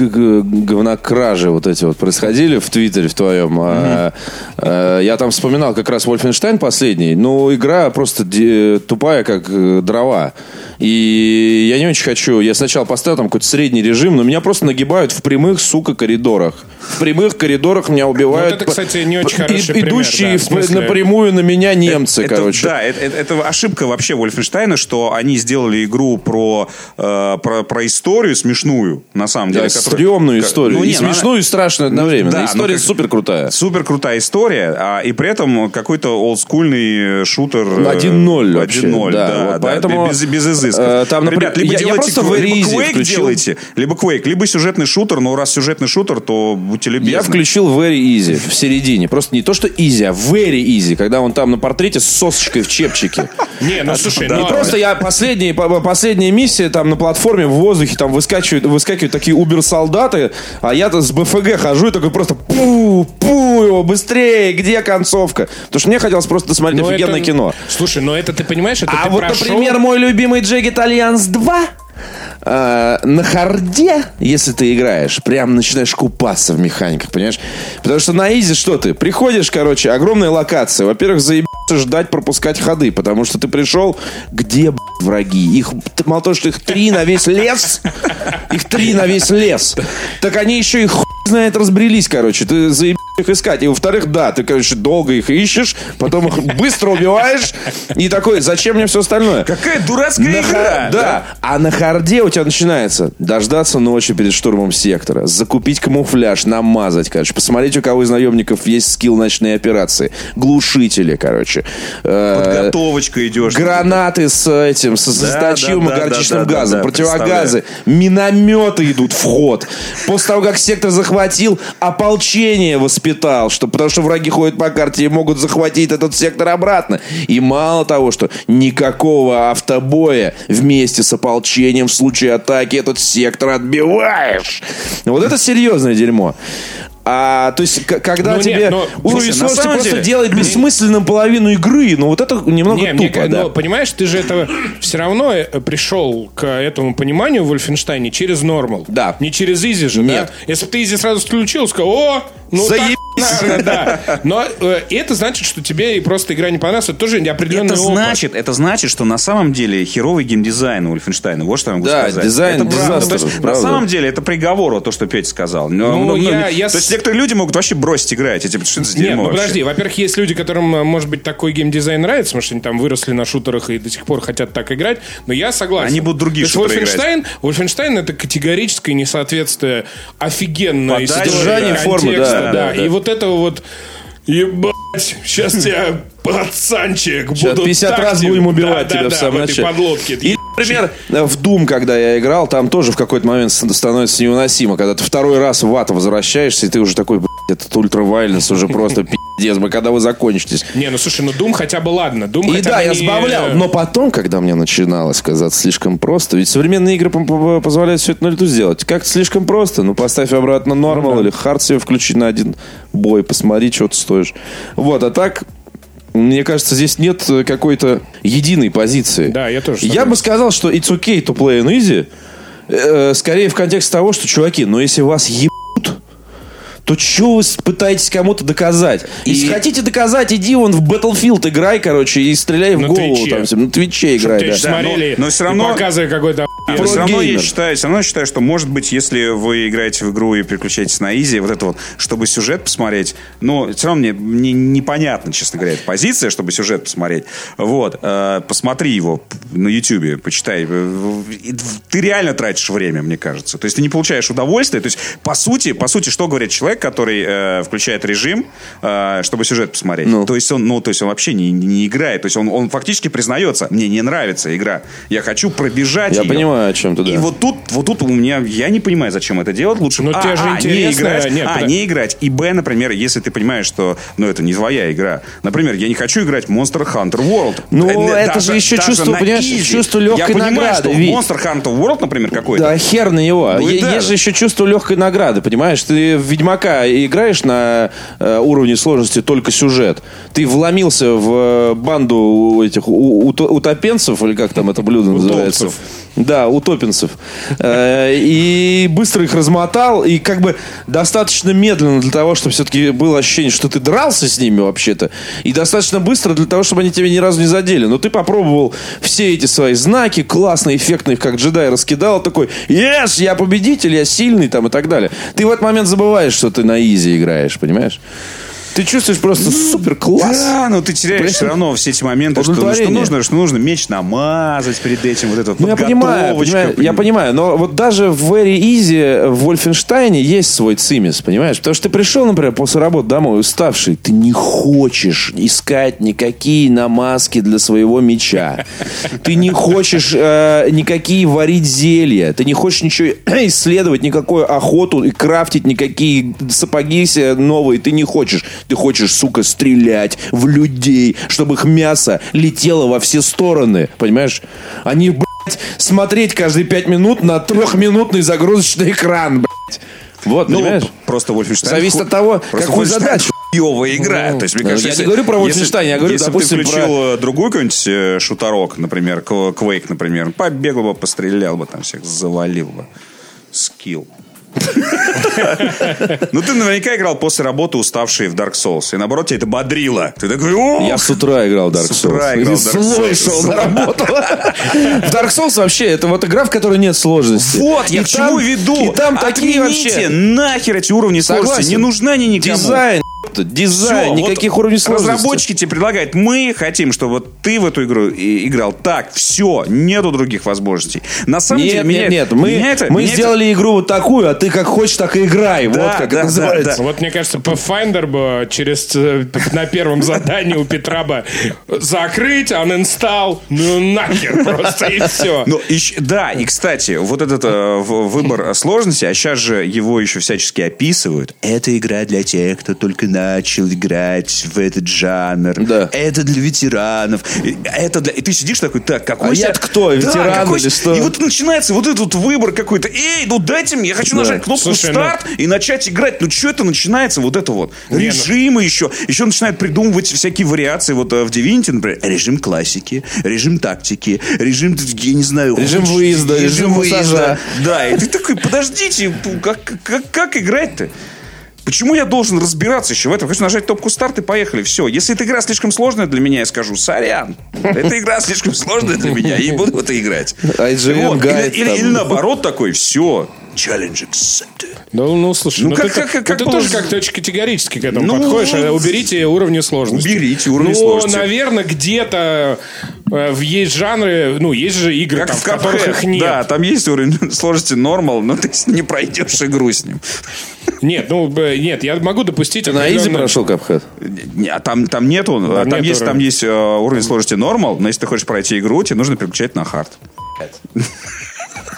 говнокражи вот эти вот происходили в Твиттере в твоем, а, э, я там вспоминал как раз Wolfenstein последний, но игра просто де- тупая, как э, дрова. И я не очень хочу. Я сначала поставил там какой-то средний режим, но меня просто нагибают в прямых, сука, коридорах. В прямых коридорах меня убивают. Вот это, кстати, не очень и- хороший пример, Идущие да, смысле- напрямую на меня немцы, Это- короче. Да, это, это- это ошибка вообще Вольфенштейна, что они сделали игру про, э, про, про историю смешную, на самом деле. Да, стрёмную историю. Ну, и не, ну, она- смешную, и страшную одновременно. да, История ну, как- супер крутая. Супер крутая история, а, и при этом какой-то олдскульный шутер. 1-0 вообще. 1-0, да. да, вот да, поэтому, без, без изысков. э, там, например, Ребят, либо я- я делайте просто в либо Very Easy Quake включил. делайте, либо Quake, либо сюжетный шутер, но раз сюжетный шутер, то будьте любезны. Я включил Very Easy в середине. Просто не то, что easy, а Very Easy, когда он там на портрете с сосочкой в чепчике. (laughs) Не, ну слушай, да, ну, просто я последняя, по- последняя миссия там на платформе в воздухе там выскакивают, выскакивают такие убер-солдаты, а я-то с БФГ хожу и такой просто пу, пу, его быстрее, где концовка? Потому что мне хотелось просто досмотреть ну, офигенное это- кино. Слушай, ну это ты понимаешь, это А ты вот, прошел- например, мой любимый Jagged Alliance 2 э, на харде, если ты играешь, прям начинаешь купаться в механиках, понимаешь? Потому что на изи что ты? Приходишь, короче, огромная локация. Во-первых, заебаться ждать пропускать ходы, потому что ты пришел, где б***ь, враги? Их, мало того, что их три на весь лес, их три на весь лес, так они еще и хуй знает разбрелись, короче. Ты заеб их искать. И во-вторых, да, ты, короче, долго их ищешь, потом их быстро убиваешь, и такой, зачем мне все остальное? Какая дурацкая На игра! ха- да. А на харде у тебя начинается дождаться ночи перед штурмом сектора, закупить камуфляж, намазать, короче, посмотреть, у кого из наемников есть скилл ночной операции, глушители, короче. Э, Подготовочка идешь. Гранаты с этим, с Да, засточивым да, да, горчичным да, да, газом, да, противогазы, минометы идут в ход. После того, как сектор захватил, ополчение воспитал, что, потому что враги ходят по карте и могут захватить этот сектор обратно. И мало того, что никакого автобоя вместе с ополчением в случае атаки этот сектор отбиваешь. Вот это серьезное дерьмо. А, то есть, когда Ну, нет, тебе но- уровень слушай, сложности просто деле- делает бессмысленным половину игры. Ну, вот это немного Не, мне тупо, ка- да. но, понимаешь, ты же это все равно э, пришел к этому пониманию в Вольфенштейне через нормал. Да. Не через изи же, Нет. да? Если бы ты изи сразу включил, сказал, о, ну Заебись. так, наверное, (laughs) да. Но э, это значит, что тебе и просто игра не понравилась. Это тоже определенный Это опыт. значит, это значит, что на самом деле херовый геймдизайн у Вольфенштейна. Вот что я могу Да, сказать. дизайн это правда. дизастер, То есть, на самом деле это приговор, вот то, что Петя сказал. Но, Ну, ну, я- я то есть некоторые люди могут вообще бросить играть. Я типа, что это за Нет, ну вообще? подожди. Во-первых, есть люди, которым, э, может быть, такой геймдизайн нравится, потому что они там выросли на шутерах и до сих пор хотят так играть. Но я согласен. Они будут другие шутеры Вольфенштейн, Вольфенштейн это категорическое несоответствие офигенной истории, содержание формы, да, да. да, да. И вот этого вот ебать, сейчас тебя пацанчик Сейчас буду 50 так раз будем убивать да, тебя да, в самом начале. подлодке. И, например, в Doom, когда я играл, там тоже в какой-то момент ст- становится невыносимо, когда ты второй раз в ад возвращаешься, и ты уже такой, этот ультравайленс уже просто (laughs) пиздец, мы когда вы закончитесь. Не, ну слушай, ну Doom хотя бы ладно. Doom И да, бы я не- сбавлял. Но потом, когда мне начиналось казаться слишком просто, ведь современные игры по- по- позволяют все это на лету сделать. Как-то слишком просто. Ну, поставь обратно нормал или хард себе включи на один бой, посмотри, что ты стоишь. Вот, а так, мне кажется, здесь нет какой-то единой позиции. Да, я тоже Я бы сказал, что it's okay to play in easy, э, скорее в контексте того, что, чуваки, но если вас ебут, то что вы пытаетесь кому-то доказать? Если хотите доказать, иди вон в Battlefield играй, короче, и стреляй в На голову. Twitch е. Там, на Twitch е играй, да. смотрели но- но всё равно- и показывая какой-то Но все равно я считаю, все равно я считаю, что может быть, если вы играете в игру и переключаетесь на easy, вот это вот, чтобы сюжет посмотреть, но все равно мне, мне непонятно, честно говоря, эта позиция, чтобы сюжет посмотреть. Вот, э, посмотри его на Ютубе, почитай. Э, и Ты реально тратишь время, мне кажется. То есть ты не получаешь удовольствия. То есть, по сути, по сути, что говорит человек, который э, включает режим, э, чтобы сюжет посмотреть? То есть он, ну, то есть он вообще не, не играет. То есть он, он фактически признается, мне не нравится игра. Я хочу пробежать Я её». понимаю, о чем ты, да. И вот тут, вот тут у меня, я не понимаю, зачем это делать. Лучше Ну, а, тебе же а, не играть, нет, а, не играть. И Б, например, если ты понимаешь, что, ну, это не твоя игра. Например, я не хочу играть в Monster Hunter World. Ну, Э, это же еще чувство, понимаешь, easy. чувство легкой Я понимаю, награды, что Вить. Monster Hunter World, например, какой-то. Да хер на него. Ну Е- да. Есть же еще чувство легкой награды, понимаешь? Ты в Ведьмака играешь на э, уровне сложности только сюжет. Ты вломился в э, банду этих утопенцев, или как там это блюдо называется? Да, утопенцев. Э, И быстро их размотал, и как бы достаточно медленно для того, чтобы все-таки было ощущение, что ты дрался с ними вообще-то, и достаточно быстро для того, чтобы они тебя ни разу не задели. Но ты попробовал все эти свои знаки, классно, эффектно их как джедай раскидал, такой, yes, я победитель, я сильный, там, и так далее. Ты в этот момент забываешь, что ты на изи играешь, понимаешь? Ты чувствуешь просто супер класс. Да, но ты теряешь все равно все эти моменты, что, ну, что нужно, что нужно меч намазать перед этим, вот это вот Ну, я понимаю, понимаю, я понимаю, но вот даже в Very Easy в Вольфенштайне есть свой цимис, понимаешь? Потому что ты пришел, например, после работы домой уставший, ты не хочешь искать никакие намазки для своего меча. Ты не хочешь э, никакие варить зелья, ты не хочешь ничего (clears throat) исследовать, никакую охоту и крафтить никакие сапоги себе новые, ты не хочешь. Ты хочешь, сука, стрелять в людей, чтобы их мясо летело во все стороны, понимаешь? Они, блядь, смотреть каждые пять минут на трехминутный загрузочный экран, блядь. Вот, Ну, понимаешь? просто Wolfenstein... Зависит от того, просто какую задачу. хуёвая игра. Ну, То есть, мне ну, кажется, я если- не говорю про Wolfenstein, я говорю, если бы допустим, ты включил э, другой какой-нибудь э, шуторок, например, Quake, например, побегал бы, пострелял бы там всех, завалил бы. Скилл. Ну, ты наверняка играл после работы уставший в Dark Souls. И наоборот, тебя это бодрило. Ты такой, о! Я с утра играл в Dark С утра Souls. играл Dark Souls. шел на работу. В Dark Souls вообще, это вот игра, в которой нет сложности. Вот, я к чему веду. И там такие вообще... нахер эти уровни сложности. Не нужна они никому. Дизайн, дизайн, Всё, никаких вот уровней сложности. Разработчики тебе предлагают, мы хотим, чтобы ты в эту игру и- играл так, все, нету других возможностей. На самом деле, Нет, меня, нет, нет, мы, меня это- мы меня это- сделали игру вот такую, а ты как хочешь, так и играй. Да, вот как да, это называется. да, Вот мне кажется, Pathfinder бы через э, на первом задании у Петра бы закрыть, uninstall, ну нахер просто и все. Ну, ищ- да, и, кстати, вот этот э, выбор сложности, а сейчас же его еще всячески описывают. Это игра для тех, кто только начал играть в этот жанр. Да. Это для ветеранов. Это для... И ты сидишь такой, так, какой... А я-то кто, Да, ветеран какой или что? И вот начинается вот этот вот выбор какой-то. Эй, ну дайте мне, я хочу нажать кнопку Слушай, ну- старт и начать играть. Ну что это начинается вот это вот? ну- Режимы еще. Еще начинают придумывать всякие вариации. Вот э, в Divinity, например, режим классики, режим тактики, режим, я не знаю... Режим хочешь- выезда, режим массажа. Да, и ты такой, подождите, как, как, как играть-то? Почему я должен разбираться еще в этом? Хочу нажать кнопку старт и поехали. Все. Если эта игра слишком сложная для меня, я скажу, сорян. Эта игра слишком сложная для меня, я не буду в это играть. IGN Вот. гайд Или, или- там. или наоборот такой, все. Challenge accepted. Ну, ну слушай, Ну, ну, как- ты, как- как- ну, ты как тоже как-то очень категорически к этому Ну, подходишь. а Уберите уровни сложности. Уберите уровни ну, сложности. наверное, где-то э, в- есть жанры, ну, есть же игры, Как там, в в которых их нет. Да, там есть уровень (laughs) сложности нормал, но ты не пройдешь игру с ним. (laughs) Нет, ну, нет, я могу допустить... На изи прошел Капхед? Не, а там, там нету, Там там, нет есть, там есть э, уровень сложности нормал, но если ты хочешь пройти игру, тебе нужно переключать на хард.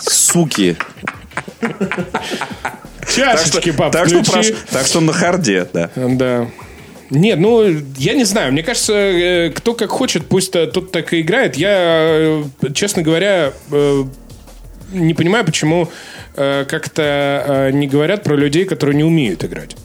Суки. Чашечки, пап, так, что так что на харде, да. Да. Нет, ну, я не знаю. Мне кажется, э, кто как хочет, пусть тот так и играет. Я, э, честно говоря, э, не понимаю, почему как-то не говорят про людей, которые не умеют играть.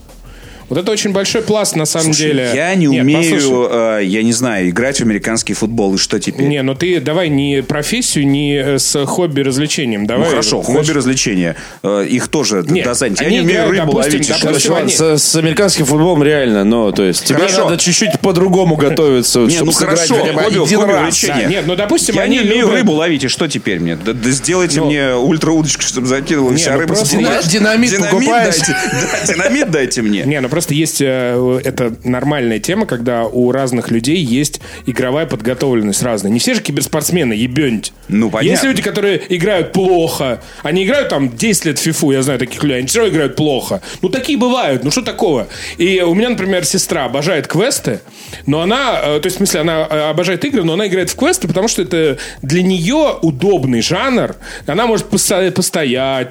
Вот это очень большой пласт, на самом Слушай, деле. я не Нет, умею, послушай. э, я не знаю, играть в американский футбол, и что теперь? Не, ну ты давай не профессию, не э, с хобби-развлечением. ну Давай, хорошо, вот, знаешь, хобби-развлечения, э, их тоже Нет, до занятия. Я они не умею играют, рыбу допустим, ловить. допустим, что? они- С, с американским футболом реально, ну, то есть тебе Хорошо. надо чуть-чуть по-другому готовиться, Не, чтобы ну хорошо, хотя бы хобби- один хобби раз. развлечения. Да, нет, ну, допустим, я они не умею рыбу ловить, и что теперь мне? Да, да сделайте Ну, мне ультраудочку, чтобы закидывала Не, вся ну рыба. динамит (laughs) да, динамит дайте мне. Не, ну просто есть э, это нормальная тема, когда у разных людей есть игровая подготовленность разная. Не все же киберспортсмены, ебёнить. Ну, понятно. Есть люди, которые играют плохо. Они играют там 10 лет в фифу, я знаю таких людей. Они все равно играют плохо. Ну, такие бывают. Ну, что такого? И у меня, например, сестра обожает квесты, но она, э, то есть, в смысле, она э, обожает игры, но она играет в квесты, потому что это для нее удобный жанр. Она может постоять,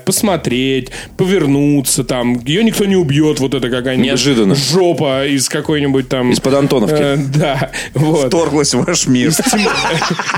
посмотреть, повернуться там. Ее никто не убьет, вот это какая-нибудь Неожиданно. жопа из какой-нибудь там... Из-под Антоновки. Э, да, вот. Торглась в ваш мир.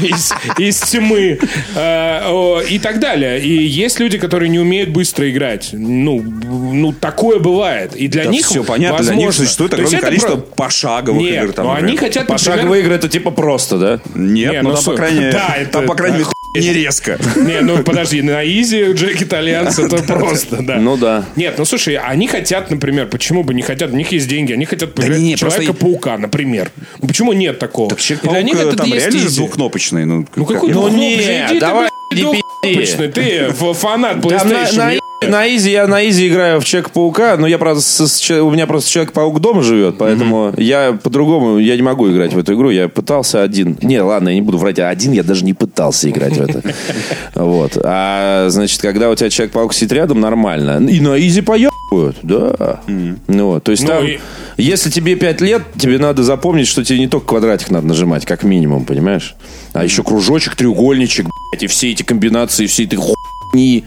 из, из тьмы э, о, и так далее. И есть люди, которые не умеют быстро играть. Ну, ну такое бывает. И для Да них все понятно, для них возможно. существует огромное это количество про- пошаговых Нет, игр. Там, но они например. хотят, например- Пошаговые игры это типа просто, да? Нет, Не, ну ну, там, по крайней мере, да, это- там, по крайней мере, не резко. Не, ну подожди, на easy Джек Итальянц это (laughs) просто, да. Ну да. Нет, ну слушай, они хотят, например, почему бы не хотят, у них есть деньги, они хотят поиграть Человека-паука, например. Ну почему нет такого? Для них Человек-паук, это там есть реально же двухкнопочный. Ну, Ну какой ну, двухкнопочный? не, Иди ты, давай, не двухкнопочный. Ты фанат PlayStation. На На easy, я на easy играю в Человека-паука, но я, правда, с- с- у меня просто Человек-паук дома живет, поэтому я по-другому, я не могу играть в эту игру. Я пытался один. Не, ладно, я не буду врать, а один я даже не пытался играть в это. (laughs) Вот. А, значит, когда у тебя Человек-паук сидит рядом, нормально. И на easy поебывают, да. Ну, вот, то есть Ну, там, и- если тебе 5 лет, тебе надо запомнить, что тебе не только квадратик надо нажимать, как минимум, понимаешь? А еще кружочек, треугольничек, блядь, и все эти комбинации, все эти хуйни.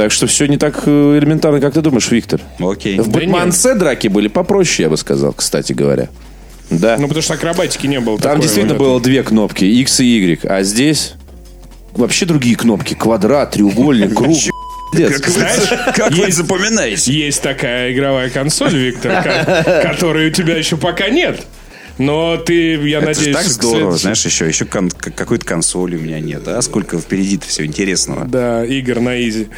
Так что все не так э, элементарно, как ты думаешь, Виктор. Окей. В Да Бэтменце драки были попроще, я бы сказал, кстати говоря. Да. Ну, потому что акробатики не было. Там действительно вот было две кнопки, X и Y. А здесь вообще другие кнопки. Квадрат, треугольник, круг. Как вы, как вы запоминаете? Есть такая игровая консоль, Виктор, ко- (laughs) которой у тебя еще пока нет. Но ты, я Это надеюсь... так здорово, следующему- знаешь, еще, еще кон- какой-то консоли у меня нет. А сколько впереди-то всего интересного. Да, игр на easy.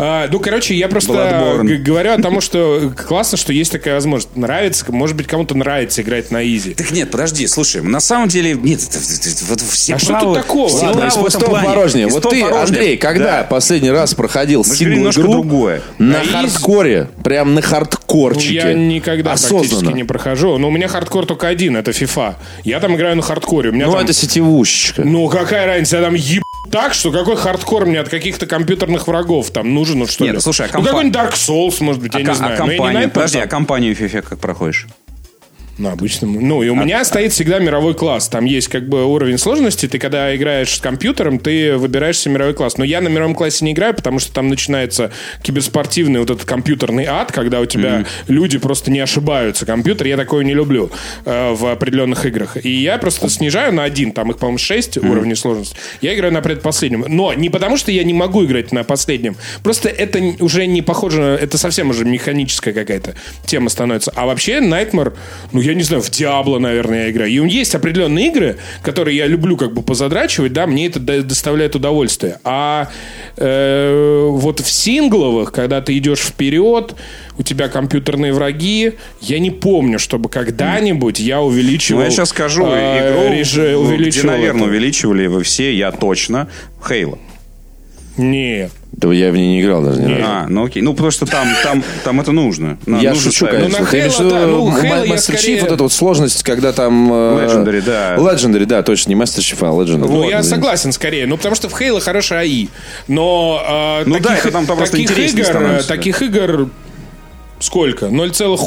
А, ну, короче, я просто Bloodborne. г- говорю о том, что классно, что есть такая возможность. Нравится, может быть, кому-то нравится играть на easy. Так нет, подожди, слушай, на самом деле, нет, это, это- это- вот все А что правы- тут такого? все Ладно, правы в этом плане. Вот ты. Андрей, когда Да. последний раз проходил сингл-игру другое. на На хардкоре, прям на Ну, хардкорчике, Я никогда практически осознанно. не прохожу. Но у меня хардкор только один, это FIFA. Я там играю на хардкоре. У меня Ну, там... это сетевушечка. Ну, какая разница, я там еб... Так что какой хардкор мне от каких-то компьютерных врагов там нужен, ну что Нет, ли? ну, слушай, а Ну, компа- какой-нибудь Dark Souls, может быть, я А, не ка- знаю. а Но я не подожди, а компанию FIFA как проходишь? Ну, обычно. Ну, и у меня стоит всегда мировой класс. Там есть как бы уровень сложности. Ты когда играешь с компьютером, ты выбираешь себе мировой класс. Но я на мировом классе не играю, потому что там начинается киберспортивный вот этот компьютерный ад, когда у тебя люди просто не ошибаются. Компьютер, я такое не люблю э, в определенных играх. И я просто снижаю на один, там их, по-моему, 6 уровней сложности. Я играю на предпоследнем. Но не потому, что я не могу играть на последнем. Просто это уже не похоже на... Это совсем уже механическая какая-то тема становится. А вообще Nightmare, ну, я не знаю, в Diablo, наверное, я играю. И есть определенные игры, которые я люблю как бы позадрачивать, да, мне это до- доставляет удовольствие. А э, вот в сингловых, когда ты идешь вперед, у тебя компьютерные враги, я не помню, чтобы когда-нибудь я увеличивал... Ну, я сейчас скажу э, игру, реже- ну, где, увеличивал наверное, это. увеличивали вы все, я точно, Хейла. Нет. Да я в ней не играл даже ни разу. А, ну окей. Ну, потому что там, там, там это нужно. На- Я нужно шучу, ставить. конечно. Ну, на Ты имеешь в Halo, виду, да, ну, м- Halo я Master Chief, скорее- вот эта вот сложность, когда там... э, Legendary, да. Legendary, да, точно, не Master Chief, а Legendary. Ну, Вот, я извините. согласен скорее. Ну, потому что в Halo хороший AI. Но э, Ну да, таких, это там- там просто таких игр, становится, да. таких игр сколько? 0,1?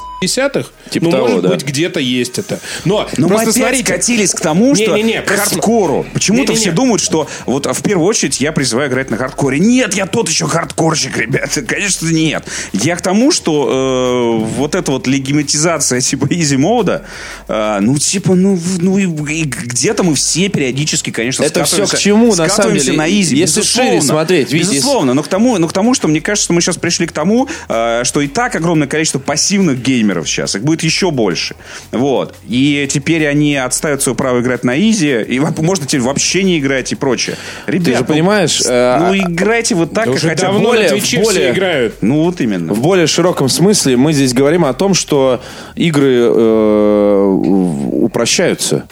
Типа ну, того, может да. быть, где-то есть это. Но, Но мы просто опять смотрите, скатились к тому, что к просто- хардкору. Почему-то Не-не-не. все думают, что вот а в первую очередь я призываю играть на хардкоре. Нет, я тот еще хардкорщик, ребята. (laughs) Конечно, нет. Я к тому, что э, вот эта вот легиматизация типа easy мода, э, ну типа, ну, ну и, и где-то мы все периодически, конечно, Это скатываемся- к чему, на самом скатываемся деле? на изи. Если безусловно. шире смотреть, видите, безусловно. Но к тому, но к тому, что мне кажется, что мы сейчас пришли к тому, э, что и так огромное количество пассивных геймеров сейчас, их будет еще больше. Вот. И теперь они отставят свое право играть на easy, и можно теперь вообще не играть и прочее. Ребят, же ну, понимаешь, э, ну, а- играйте вот так, Да как хотя бы более- Twitch'е более- играют. Ну, вот именно. В более широком смысле мы здесь говорим о том, что игры э, упрощаются.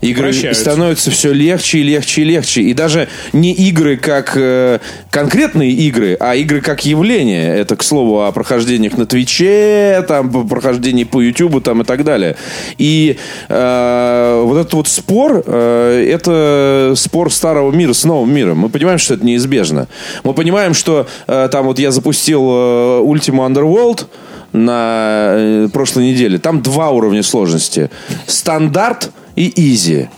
Игры становятся все легче и легче и легче. И даже не игры как э, конкретные игры, а игры как явление. Это, к слову, о прохождениях на Твиче, там, по- прохождении по Ютубу там, и так далее. И э, вот этот вот спор, э, это спор старого мира с новым миром. Мы понимаем, что это неизбежно. Мы понимаем, что э, там вот я запустил э, Ultima Underworld, на э, прошлой неделе. Там два уровня сложности. Стандарт и easy.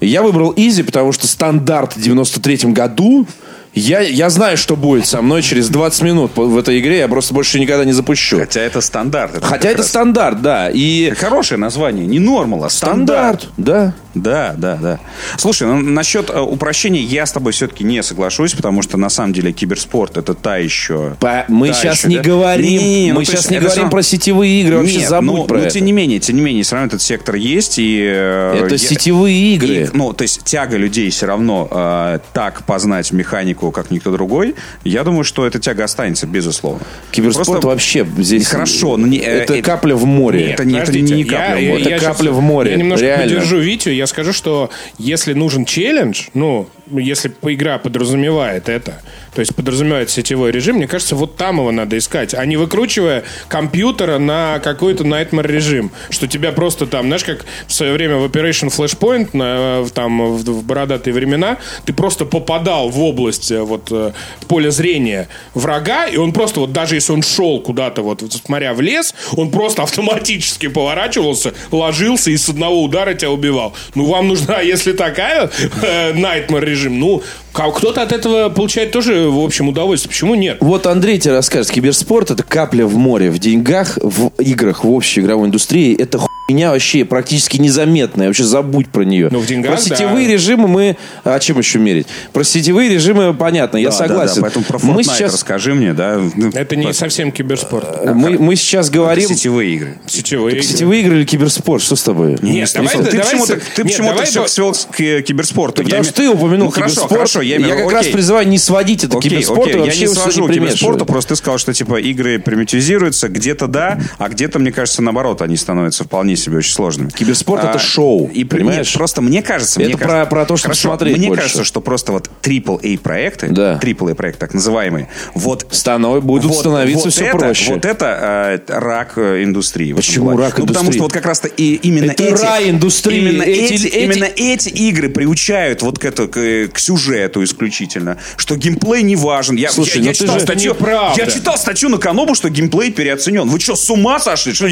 Я выбрал easy, потому что стандарт в 93 году я, я знаю, что будет со мной через 20 минут в этой игре. Я просто больше никогда не запущу. Хотя это стандарт. это Хотя это раз стандарт, да. И Хорошее название. Не normal, а стандарт. стандарт, да. Да, да, да. Слушай, ну, насчет э, упрощения я с тобой все-таки не соглашусь, потому что на самом деле киберспорт это та еще. По- мы та сейчас еще, не да? говорим, Не-не-не, ну, мы то сейчас не это говорим всё- про сетевые игры. Вообще Нет, забудь ну, про ну, это. тем не менее, тем не менее, все равно этот сектор есть и. э, Это я- сетевые игры. и, ну, то есть тяга людей все равно э, так познать механику, как никто другой. Я думаю, что эта тяга останется, безусловно. Киберспорт Просто- вообще здесь... Хорошо, но не- э, это э, капля в море. Нет, это не, это не, Подождите, капля в я- море. Это я капля щас- в море, Я немножко реально. поддержу Витю. Я скажу, что если нужен челлендж, ну, если игра подразумевает это, то есть подразумевает сетевой режим, мне кажется, вот там его надо искать, а не выкручивая компьютера на какой-то Nightmare режим, что тебя просто там, знаешь, как в свое время в Operation Flashpoint, на, там в, в бородатые времена, ты просто попадал в область э, вот э, поля зрения врага, и он просто вот даже если он шел куда-то вот смотря в лес, он просто автоматически поворачивался, ложился и с одного удара тебя убивал. Ну вам нужна, (laughs) если такая э, Nightmare режим, ну кто-то от этого получает тоже, в общем, удовольствие. Почему нет? Вот Андрей тебе расскажет. Киберспорт – это капля в море. В деньгах, в играх, в общей игровой индустрии – это хуйня вообще практически незаметная. Вообще забудь про нее. Ну, в деньгах, Про сетевые да. режимы мы... А чем еще мерить? Про сетевые режимы понятно, я согласен. Да, да. Поэтому про Fortnite мы сейчас... расскажи мне, да. Это не совсем киберспорт. Э, мы, мы сейчас говорим... Это сетевые игры. Сетевые игры. Сетевые игры или киберспорт? Что с тобой? Нет, нет давай, ты, давай, почему-то, ты почему-то все свел к киберспорту. Потому что ты упомянул ну, киберспорт. Хорошо, хорошо, я, я как раз призываю не сводить это окей, киберспорт. Окей, я не свожу к киберспорту, просто ты сказал, что типа игры примитивизируются, где-то да, а где-то, мне кажется, наоборот, они становятся вполне себе очень сложными. Киберспорт а, это шоу, и понимаешь? Нет, просто мне кажется... Это мне про, кажется, про то, что смотреть Мне больше. кажется, что просто вот AAA проекты, да. AAA проекты, так называемые, вот... Станов, будут вот, становиться вот все это, проще. Вот это э, рак индустрии. Почему рак ну, индустрии? потому что вот как раз-то и именно это эти... рай индустрии. Именно эти, эти, именно эти игры приучают вот к, это, к, к сюжету исключительно, что геймплей не важен. Я, Слушай, я, я, я читал же, статью, я читал статью на Канобу, что геймплей переоценен. Вы что, с ума сошли? Что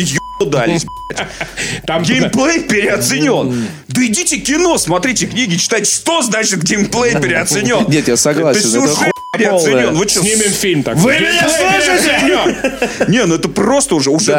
дались, Там геймплей переоценен. Да идите кино, смотрите книги, читайте, что значит геймплей переоценен. Нет, я согласен. Это переоценен. Вы что, Снимем фильм так. Вы меня (laughs) слышите? (laughs) Не, ну это просто уже, уже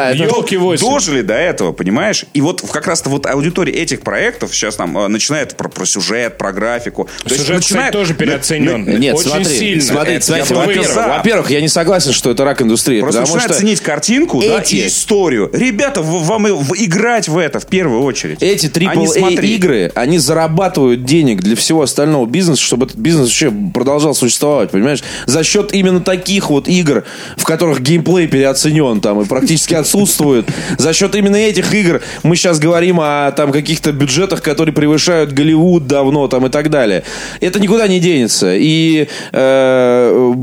дожили до этого, понимаешь? И вот как раз-то вот аудитория этих проектов сейчас там э, начинает про, про сюжет, про графику. Сюжет, начинает... тоже переоценен. Нет, Очень смотри, сильно. Смотри, смотри, во-первых, во-первых, я не согласен, что это рак индустрии. Просто потому начинает что ценить картинку да, и историю. Ребята, вам играть в это в первую очередь. Эти AAA игры, они зарабатывают денег для всего остального бизнеса, чтобы этот бизнес вообще продолжал существовать, понимаешь? За счет именно таких вот игр, в которых геймплей переоценен там и практически отсутствует. За счет именно этих игр мы сейчас говорим о там каких-то бюджетах, которые превышают Голливуд давно там и так далее. Это никуда не денется. И э,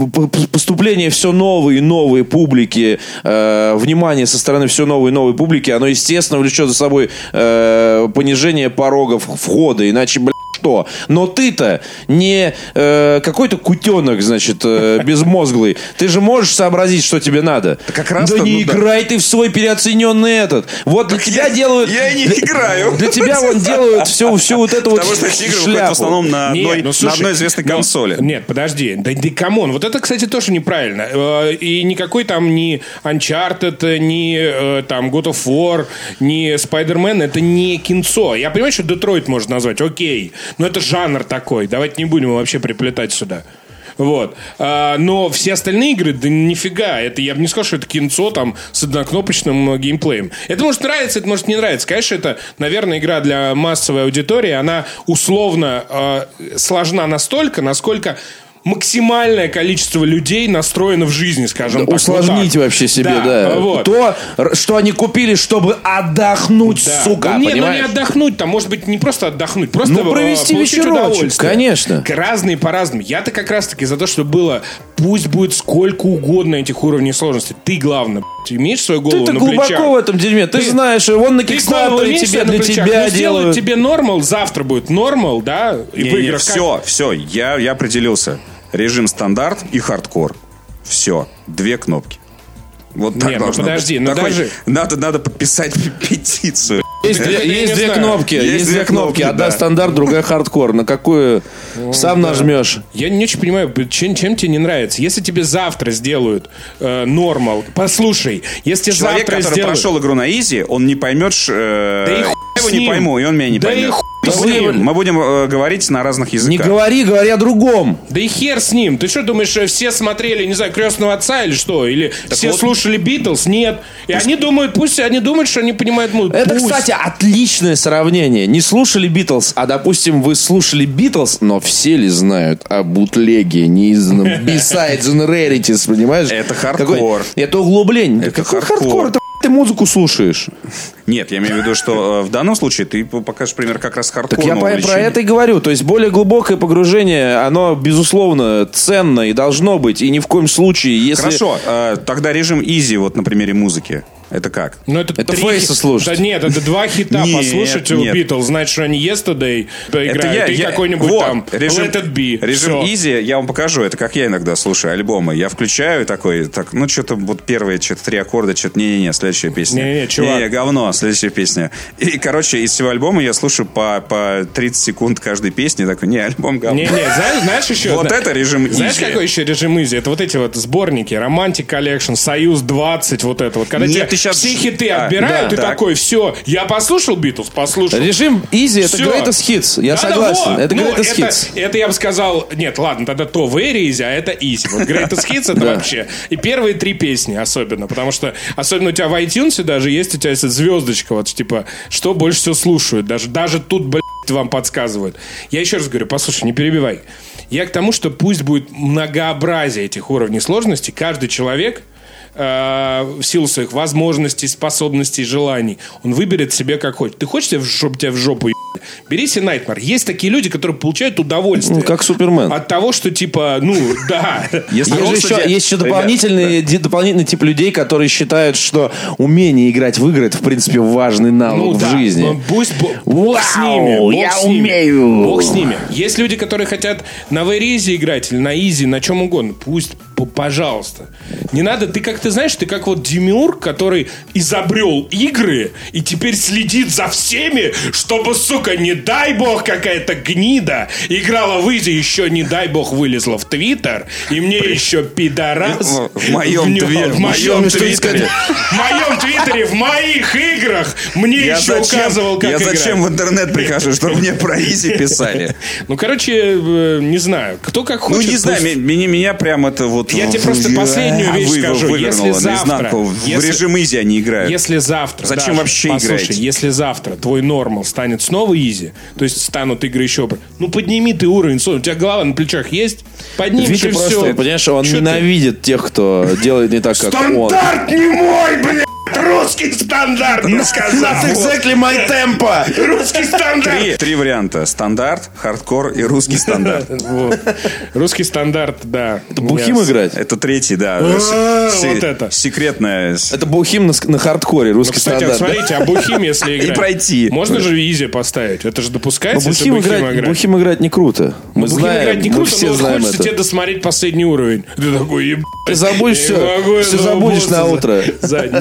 поступление все новые и новые публики, э, внимание со стороны все новой и новой публики, оно, естественно, влечет за собой э, понижение порогов входа. Иначе, блядь, что. Но ты-то не э, какой-то кутенок, значит, э, безмозглый. Ты же можешь сообразить, что тебе надо. Да как раз Да не ну, играй да. ты в свой переоцененный этот. Вот для так тебя я, делают... Я не для, играю. Для тебя вон (laughs) делают всю, всю вот эту Потому вот что игры шляпу. в основном на одной, нет, ну, слушай, на одной известной ну, консоли. Нет, подожди. Да, да come on. Вот это, кстати, тоже неправильно. Э, и никакой там ни Uncharted, ни э, там God of War, ни Spider-Man это не кинцо. Я понимаю, что Детройт можно назвать. Окей. Но это жанр такой. Давайте не будем его вообще приплетать сюда. Вот. А, но все остальные игры, да нифига. Это я бы не сказал, что это кинцо там с однокнопочным э, геймплеем. Это может нравиться, это может не нравиться. Конечно, это, наверное, игра для массовой аудитории. Она условно э, сложна настолько, насколько максимальное количество людей настроено в жизни, скажем да, так. Усложнить вот вообще себе, да. да. Вот. То, что они купили, чтобы отдохнуть, да. сука, ну, нет, ну не отдохнуть, там может быть не просто отдохнуть, просто ну, провести вечерочек, конечно. Разные по-разному. Я-то как раз-таки за то, чтобы было, пусть будет сколько угодно этих уровней сложности. Ты, главное, имеешь свою голову Ты-то на глубоко плечах. в этом дерьме. Ты, ты знаешь, вон на Кикстартере тебе, для тебя ну, делают. тебе нормал, завтра будет нормал, да? И не, не, все, все, я, я определился. Режим стандарт и хардкор. Все. Две кнопки. Вот так Нет, должно ну подожди, быть. ну Такой, даже... Надо, надо подписать (laughs) петицию. Есть, есть две кнопки. Есть, есть две кнопки. Одна да. стандарт, другая хардкор. На какую О, сам да. нажмешь. Я не очень понимаю, чем, чем тебе не нравится. Если тебе завтра сделают э, normal, послушай, если Человек, завтра который сделают... прошел игру на easy, он не поймет... Э, да и его не пойму, и он меня не да поймет. И мы, будем, мы будем э, говорить на разных языках. Не говори, говори о другом. Да и хер с ним. Ты что думаешь, э, все смотрели, не знаю, крестного отца или что? Или так все вот... слушали Битлз? Нет. И пусть... они думают, пусть они думают, что они понимают музыку. Это, пусть. кстати, отличное сравнение. Не слушали Битлз, а, допустим, вы слушали Битлз, но все ли знают о бутлеге, неизданном (laughs) B-sides and Rarities, понимаешь? Это хардкор. Это углубление. Это хардкор. ты музыку слушаешь? Нет, я имею в виду, что э, в данном случае ты покажешь пример как раз Так я по- про это и говорю. То есть более глубокое погружение, оно, безусловно, ценно и должно быть. И ни в коем случае, если... Хорошо, э, тогда режим изи вот на примере музыки. Это как? Ну, это, Это три Фейса слушать. Да нет, это два хита (laughs) Нет, послушать у. Beatles. Значит, что они Yesterday поиграют, и какой-нибудь вот, там режим, Let It Be. Режим Всё. Easy, я вам покажу, это как я иногда слушаю альбомы. Я включаю такой, так, ну что-то вот первые что-то три аккорда, что-то не-не-не, следующая песня. Не-не-не, чувак. Не-не, говно, следующая песня. И, короче, из всего альбома я слушаю по, по 30 секунд каждой песни, такой, не, альбом говно. Не-не, знаешь, знаешь (laughs) еще... Вот это режим Знаешь, easy. какой еще режим изи? Это вот эти вот сборники, Romantic Collection, Союз 20, вот это вот. Когда Нет, щас- все хиты А, отбирают, да, ты так. такой, все, я послушал Битлз, послушал. Режим easy это Всё. greatest hits. Я Да-да, согласен. вот. Это Ну, greatest это, hits. это я бы сказал... Нет, ладно, тогда то very easy, а это easy. Вот greatest (laughs) hits это Да. вообще. И первые три песни особенно. Потому что особенно у тебя в iTunes даже есть у тебя есть звездочка. Вот типа, что больше всего слушают. Даже, даже тут, блядь, вам подсказывают. Я еще раз говорю, послушай, не перебивай. Я к тому, что пусть будет многообразие этих уровней сложности. Каждый человек в силу своих возможностей, способностей, желаний, он выберет себе как хочет. Ты хочешь, жопу, тебя в жопу? Бери себе Nightmare. Есть такие люди, которые получают удовольствие. Ну, как Супермен. От того, что типа, ну, (laughs) да. Есть, еще, дополнительный, тип людей, которые считают, что умение играть в игры это, в принципе, важный навык Ну в жизни. ну, пусть бо- бог с ними. Я умею. Бог с ними. Есть люди, которые хотят на вейризе играть или на изи, на чем угодно. Пусть, пожалуйста. Не надо, ты как ты знаешь, ты как вот Демиург, который изобрел игры и теперь следит за всеми, чтобы, сука, не дай бог какая-то гнида играла в изи, еще не дай бог вылезла в Твиттер, и мне еще пидорас В- моем в в моем твиттере, в моем твиттере, в моих играх мне Я еще зачем, указывал, как я играть. зачем в интернет прихожу, чтобы мне про easy писали? Ну, короче, э, не знаю. Кто как Ну, хочет. не знаю, меня прям это вот... Я тебе в- просто последнюю вещь вы- скажу. Если завтра-. В режим easy они играют. Если завтра... Зачем вообще послушай, играете? если завтра твой normal станет снова easy, то есть станут игры еще... Ну, подними ты уровень. У тебя голова на плечах есть? Поднимешь Витя и просто, все. понимаешь, он ненавидит тех, кто делает не так, как он. Стандарт не мой, блядь! Русский стандарт, не сказал. my tempo! Русский стандарт! Три, три варианта. Стандарт, хардкор и русский стандарт. (laughs) Вот. Русский стандарт, да. Бухим Я- играть? Это третий, да. А, вот это. Секретная... Это бухим на, хардкоре, Ну, русский кстати, стандарт. смотрите, а Бухим, если (laughs) играть... пройти. Можно же easy поставить? Это же допускается, бухим Бухим играть, бухим играть не круто. Мы Бухим знаем, играть не круто, все знаем хочется это. тебе досмотреть последний уровень. Ты такой, ебать. Ты забудешь все, все забудешь на утро.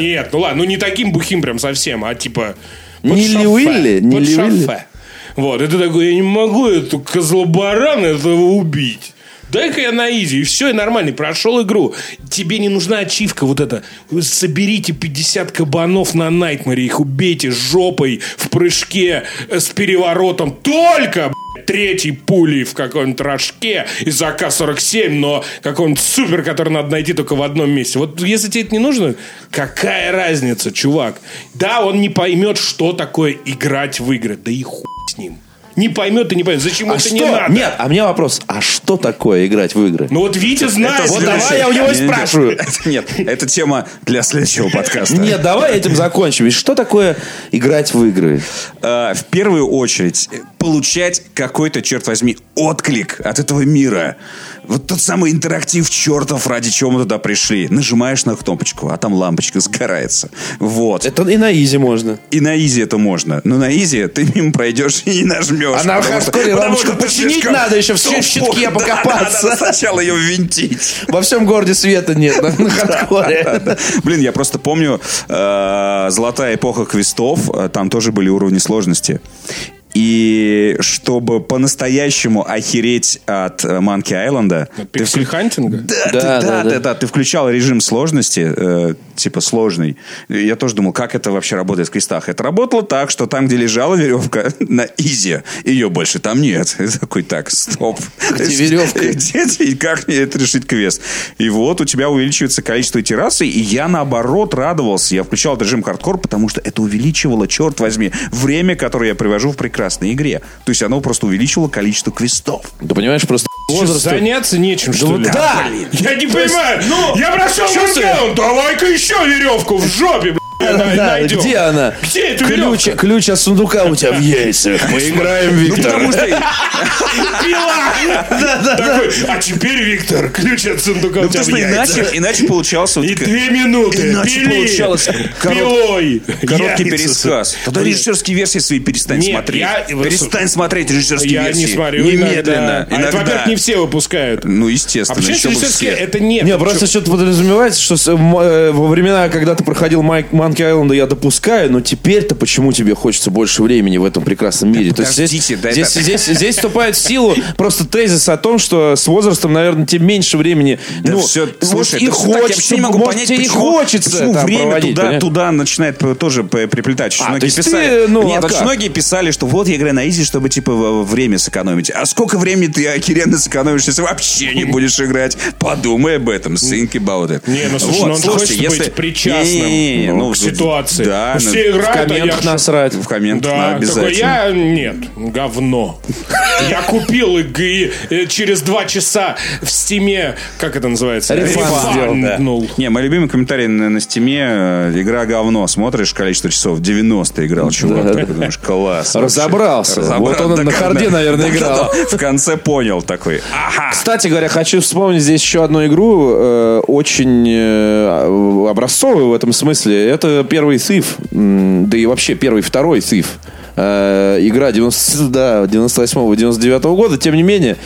Нет, ну ладно, ну не таким бухим прям совсем, а типа... Не шофе, Ли-Уилли, не под Ли-Уилли. шофе. Вот, и ты такой, я не могу эту козлобарана этого убить. Дай-ка я на изи, и все, и нормально, прошел игру. Тебе не нужна ачивка вот эта. Вы соберите 50 кабанов на Найтмаре, их убейте жопой в прыжке э, с переворотом. Только, блядь, третьей пулей в каком-нибудь рожке из АК-47, но какой-нибудь супер, который надо найти только в одном месте. Вот если тебе это не нужно, какая разница, чувак? Да, он не поймет, что такое играть в игры. Да и хуй с ним. Не поймет и не поймет. Зачем А это что? не надо? Нет, а мне вопрос, а что такое играть в игры? Ну вот Витя знает. Вот следующее. давай я у него спрашиваю. (laughs) это- Нет, это тема для следующего подкаста. Нет, давай этим закончим. Что такое играть в игры? Э, в первую очередь получать какой-то, черт возьми, отклик от этого мира. Вот тот самый интерактив чертов, ради чего мы туда пришли. Нажимаешь на кнопочку, а там лампочка (laughs) сгорается. Вот. Это и на easy можно. И на easy это можно. Но на easy ты мимо пройдешь и не нажмешь. А на хардкоре лампочку что починить слишком надо, еще в тупой. щитке (laughs) Да, да, покопаться. надо сначала ее винтить. (laughs) Во всем городе света нет на, на хардкоре. Блин, я просто помню э, золотая эпоха квестов, э, там тоже были уровни сложности. И чтобы по-настоящему охереть от э, Monkey Island'а, ты вклю- Pixel-hunting'а? да, Да, ты- да, да, да, да. да, ты включал режим сложности, э, типа сложный. Я тоже думал, как это вообще работает в квестах. Это работало так, что там, где лежала веревка (laughs) на easy, ее больше там нет. И такой, так, стоп. Где веревка? (laughs) Где и как мне это решить квест? И вот у тебя увеличивается количество террасы, и я наоборот радовался. Я включал этот режим хардкор, потому что это увеличивало, черт возьми, время, которое я привожу в прекрасной игре. То есть оно просто увеличивало количество квестов. Да понимаешь, просто Что, возраст... заняться нечем, что ли? да. Я не понимаю. Я прошел чё ты? workout, давай-ка еще веревку в жопе, блядь. Да, где она? Где эта ключ, веревка? ключ от сундука у тебя в яйцах. Поиграем, (laughs) Виктор. Потому что (laughs) Такой, а теперь, Виктор, ключ от сундука у Ну, тебя потому в яйцах. иначе, иначе получался И две минуты. Иначе получалось пилой. короткий пересказ. Тогда режиссерские версии свои перестань смотреть. я- Перестань смотреть режиссерские Я версии. не смотрю Немедленно. А Иногда. во-первых, не все выпускают. Ну, А естественно. почему еще все. Это нет. Не, просто что-то подразумевается, что э, во времена, когда ты проходил Майк Манки Айленда, я допускаю, но теперь-то почему тебе хочется больше времени в этом прекрасном мире? То есть здесь, здесь, это- здесь, здесь вступает в силу просто тезис о том, что с возрастом, наверное, тебе меньше времени. Да ну, все, слушай, и я хочется, вообще не могу понять, почему, хочется почему время проводить, туда, туда начинает тоже приплетать. Очень А, многие то есть писали, ты, ну, нет, а очень многие писали, что вот я играю на изи, чтобы типа время сэкономить. А сколько времени ты охеренно сэкономишь, если вообще не будешь играть? Подумай об этом, think about it. Не, ну слушай, Вот, ну он слушайте, хочет если- быть причастным Не-не-не, ну, ну, к ситуации. Да, Ну, ну, все играют, В а я комментах насрать. в комментах Да, надо такой обязательно. я нет, говно. Я купил и, и, э, через два часа в стиме, как это называется? Да. Рефанднул. Не, мой любимый комментарий на, на стиме э, игра говно. Смотришь количество часов, 90 играл, чувак. Ты думаешь, класс. вообще. Разобрался. Вот он да, на харде, наверное, да, играл. да, да. В конце понял такой. Ага. Кстати говоря, хочу вспомнить здесь еще одну игру, э, очень э, образцовую в этом смысле. Это первый Thief, да и вообще первый, второй Thief. Э, игра 90, да, 98-99 года. Тем не менее,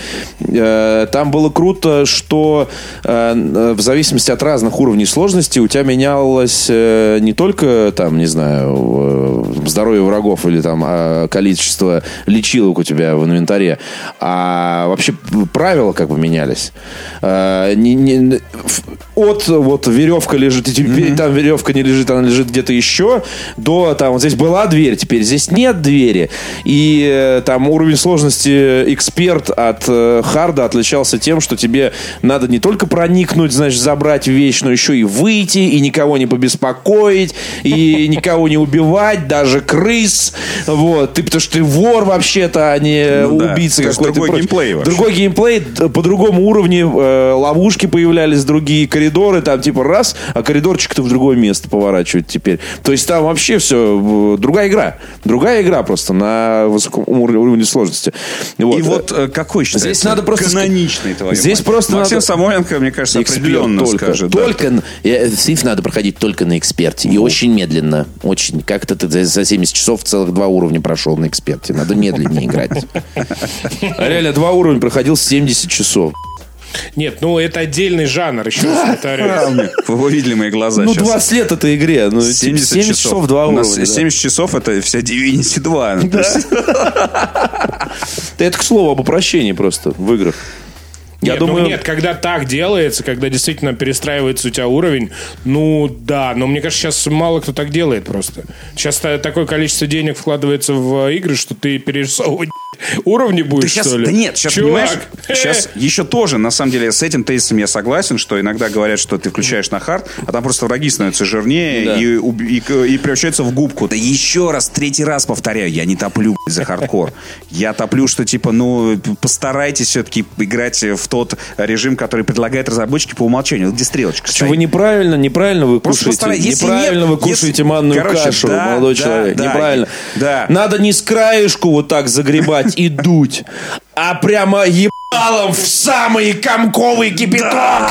э, там было круто, что э, в зависимости от разных уровней сложности у тебя менялось э, не только там, не знаю, э, здоровье врагов или там а, количество лечилок у тебя в инвентаре, а вообще правила как бы менялись. Э, не- не- от вот веревка лежит, и теперь там веревка не лежит, она лежит где-то еще, до там вот здесь была дверь, теперь здесь нет двери. И э, там уровень сложности эксперт от э, харда отличался тем, что тебе надо не только проникнуть, значит, забрать вещь, но еще и выйти, и никого не побеспокоить, и никого не убивать, даже крыс. Вот. Ты, потому что ты вор вообще-то, а не Ну да. убийца есть какой-то. другой геймплей вообще. Другой геймплей, д- по другому уровню э, ловушки появлялись, другие коридоры, там типа раз, а коридорчик-то в другое место поворачивает теперь. То есть там вообще все, другая игра. Другая игра просто на высоком ур- уровне сложности. И вот э, какой считается Здесь надо просто... каноничный твой Здесь просто Максим надо... Самойленко, мне кажется, определенно только, скажет. да. Только, э, Thief надо проходить только на эксперте. И очень медленно. Очень. Как-то ты за- за 70 часов целых два уровня прошел на эксперте. Надо медленнее играть. (laughs) Реально, два уровня проходил 70 часов. Нет, ну это отдельный жанр, еще раз повторяю. Вы видели мои глаза Ну, сейчас. 20 лет этой игре. Ну, 70, 70, 70 часов, два У нас уровня. да. 70 часов это вся Divinity 2. Ну, то есть- (laughs) Да Это, к слову, об упрощении просто в играх. Я нет, ну думаю... нет, когда так делается, когда действительно перестраивается у тебя уровень, ну да, но мне кажется, сейчас мало кто так делает просто. Сейчас та- такое количество денег вкладывается в игры, что ты перерисовывать уровни будешь, Ты сейчас, что ли? да нет, сейчас, Чувак, понимаешь, (laughs) сейчас еще тоже, на самом деле, с этим тезисом я согласен, что иногда говорят, что ты включаешь на хард, а там просто враги становятся жирнее Да. и, и, и превращаются в губку. Да еще раз, третий раз повторяю, я не топлю за хардкор. Я топлю, что типа, ну, постарайтесь все-таки играть в тот режим, который предлагают разработчики по умолчанию. Вот Где стрелочка Что вы неправильно, неправильно вы Просто кушаете. Если неправильно нет, вы кушаете если- манную короче, кашу, да, молодой да, человек. да, неправильно. да. Надо не с краешку вот так загребать и дуть, а прямо ебалом в самый комковый кипяток.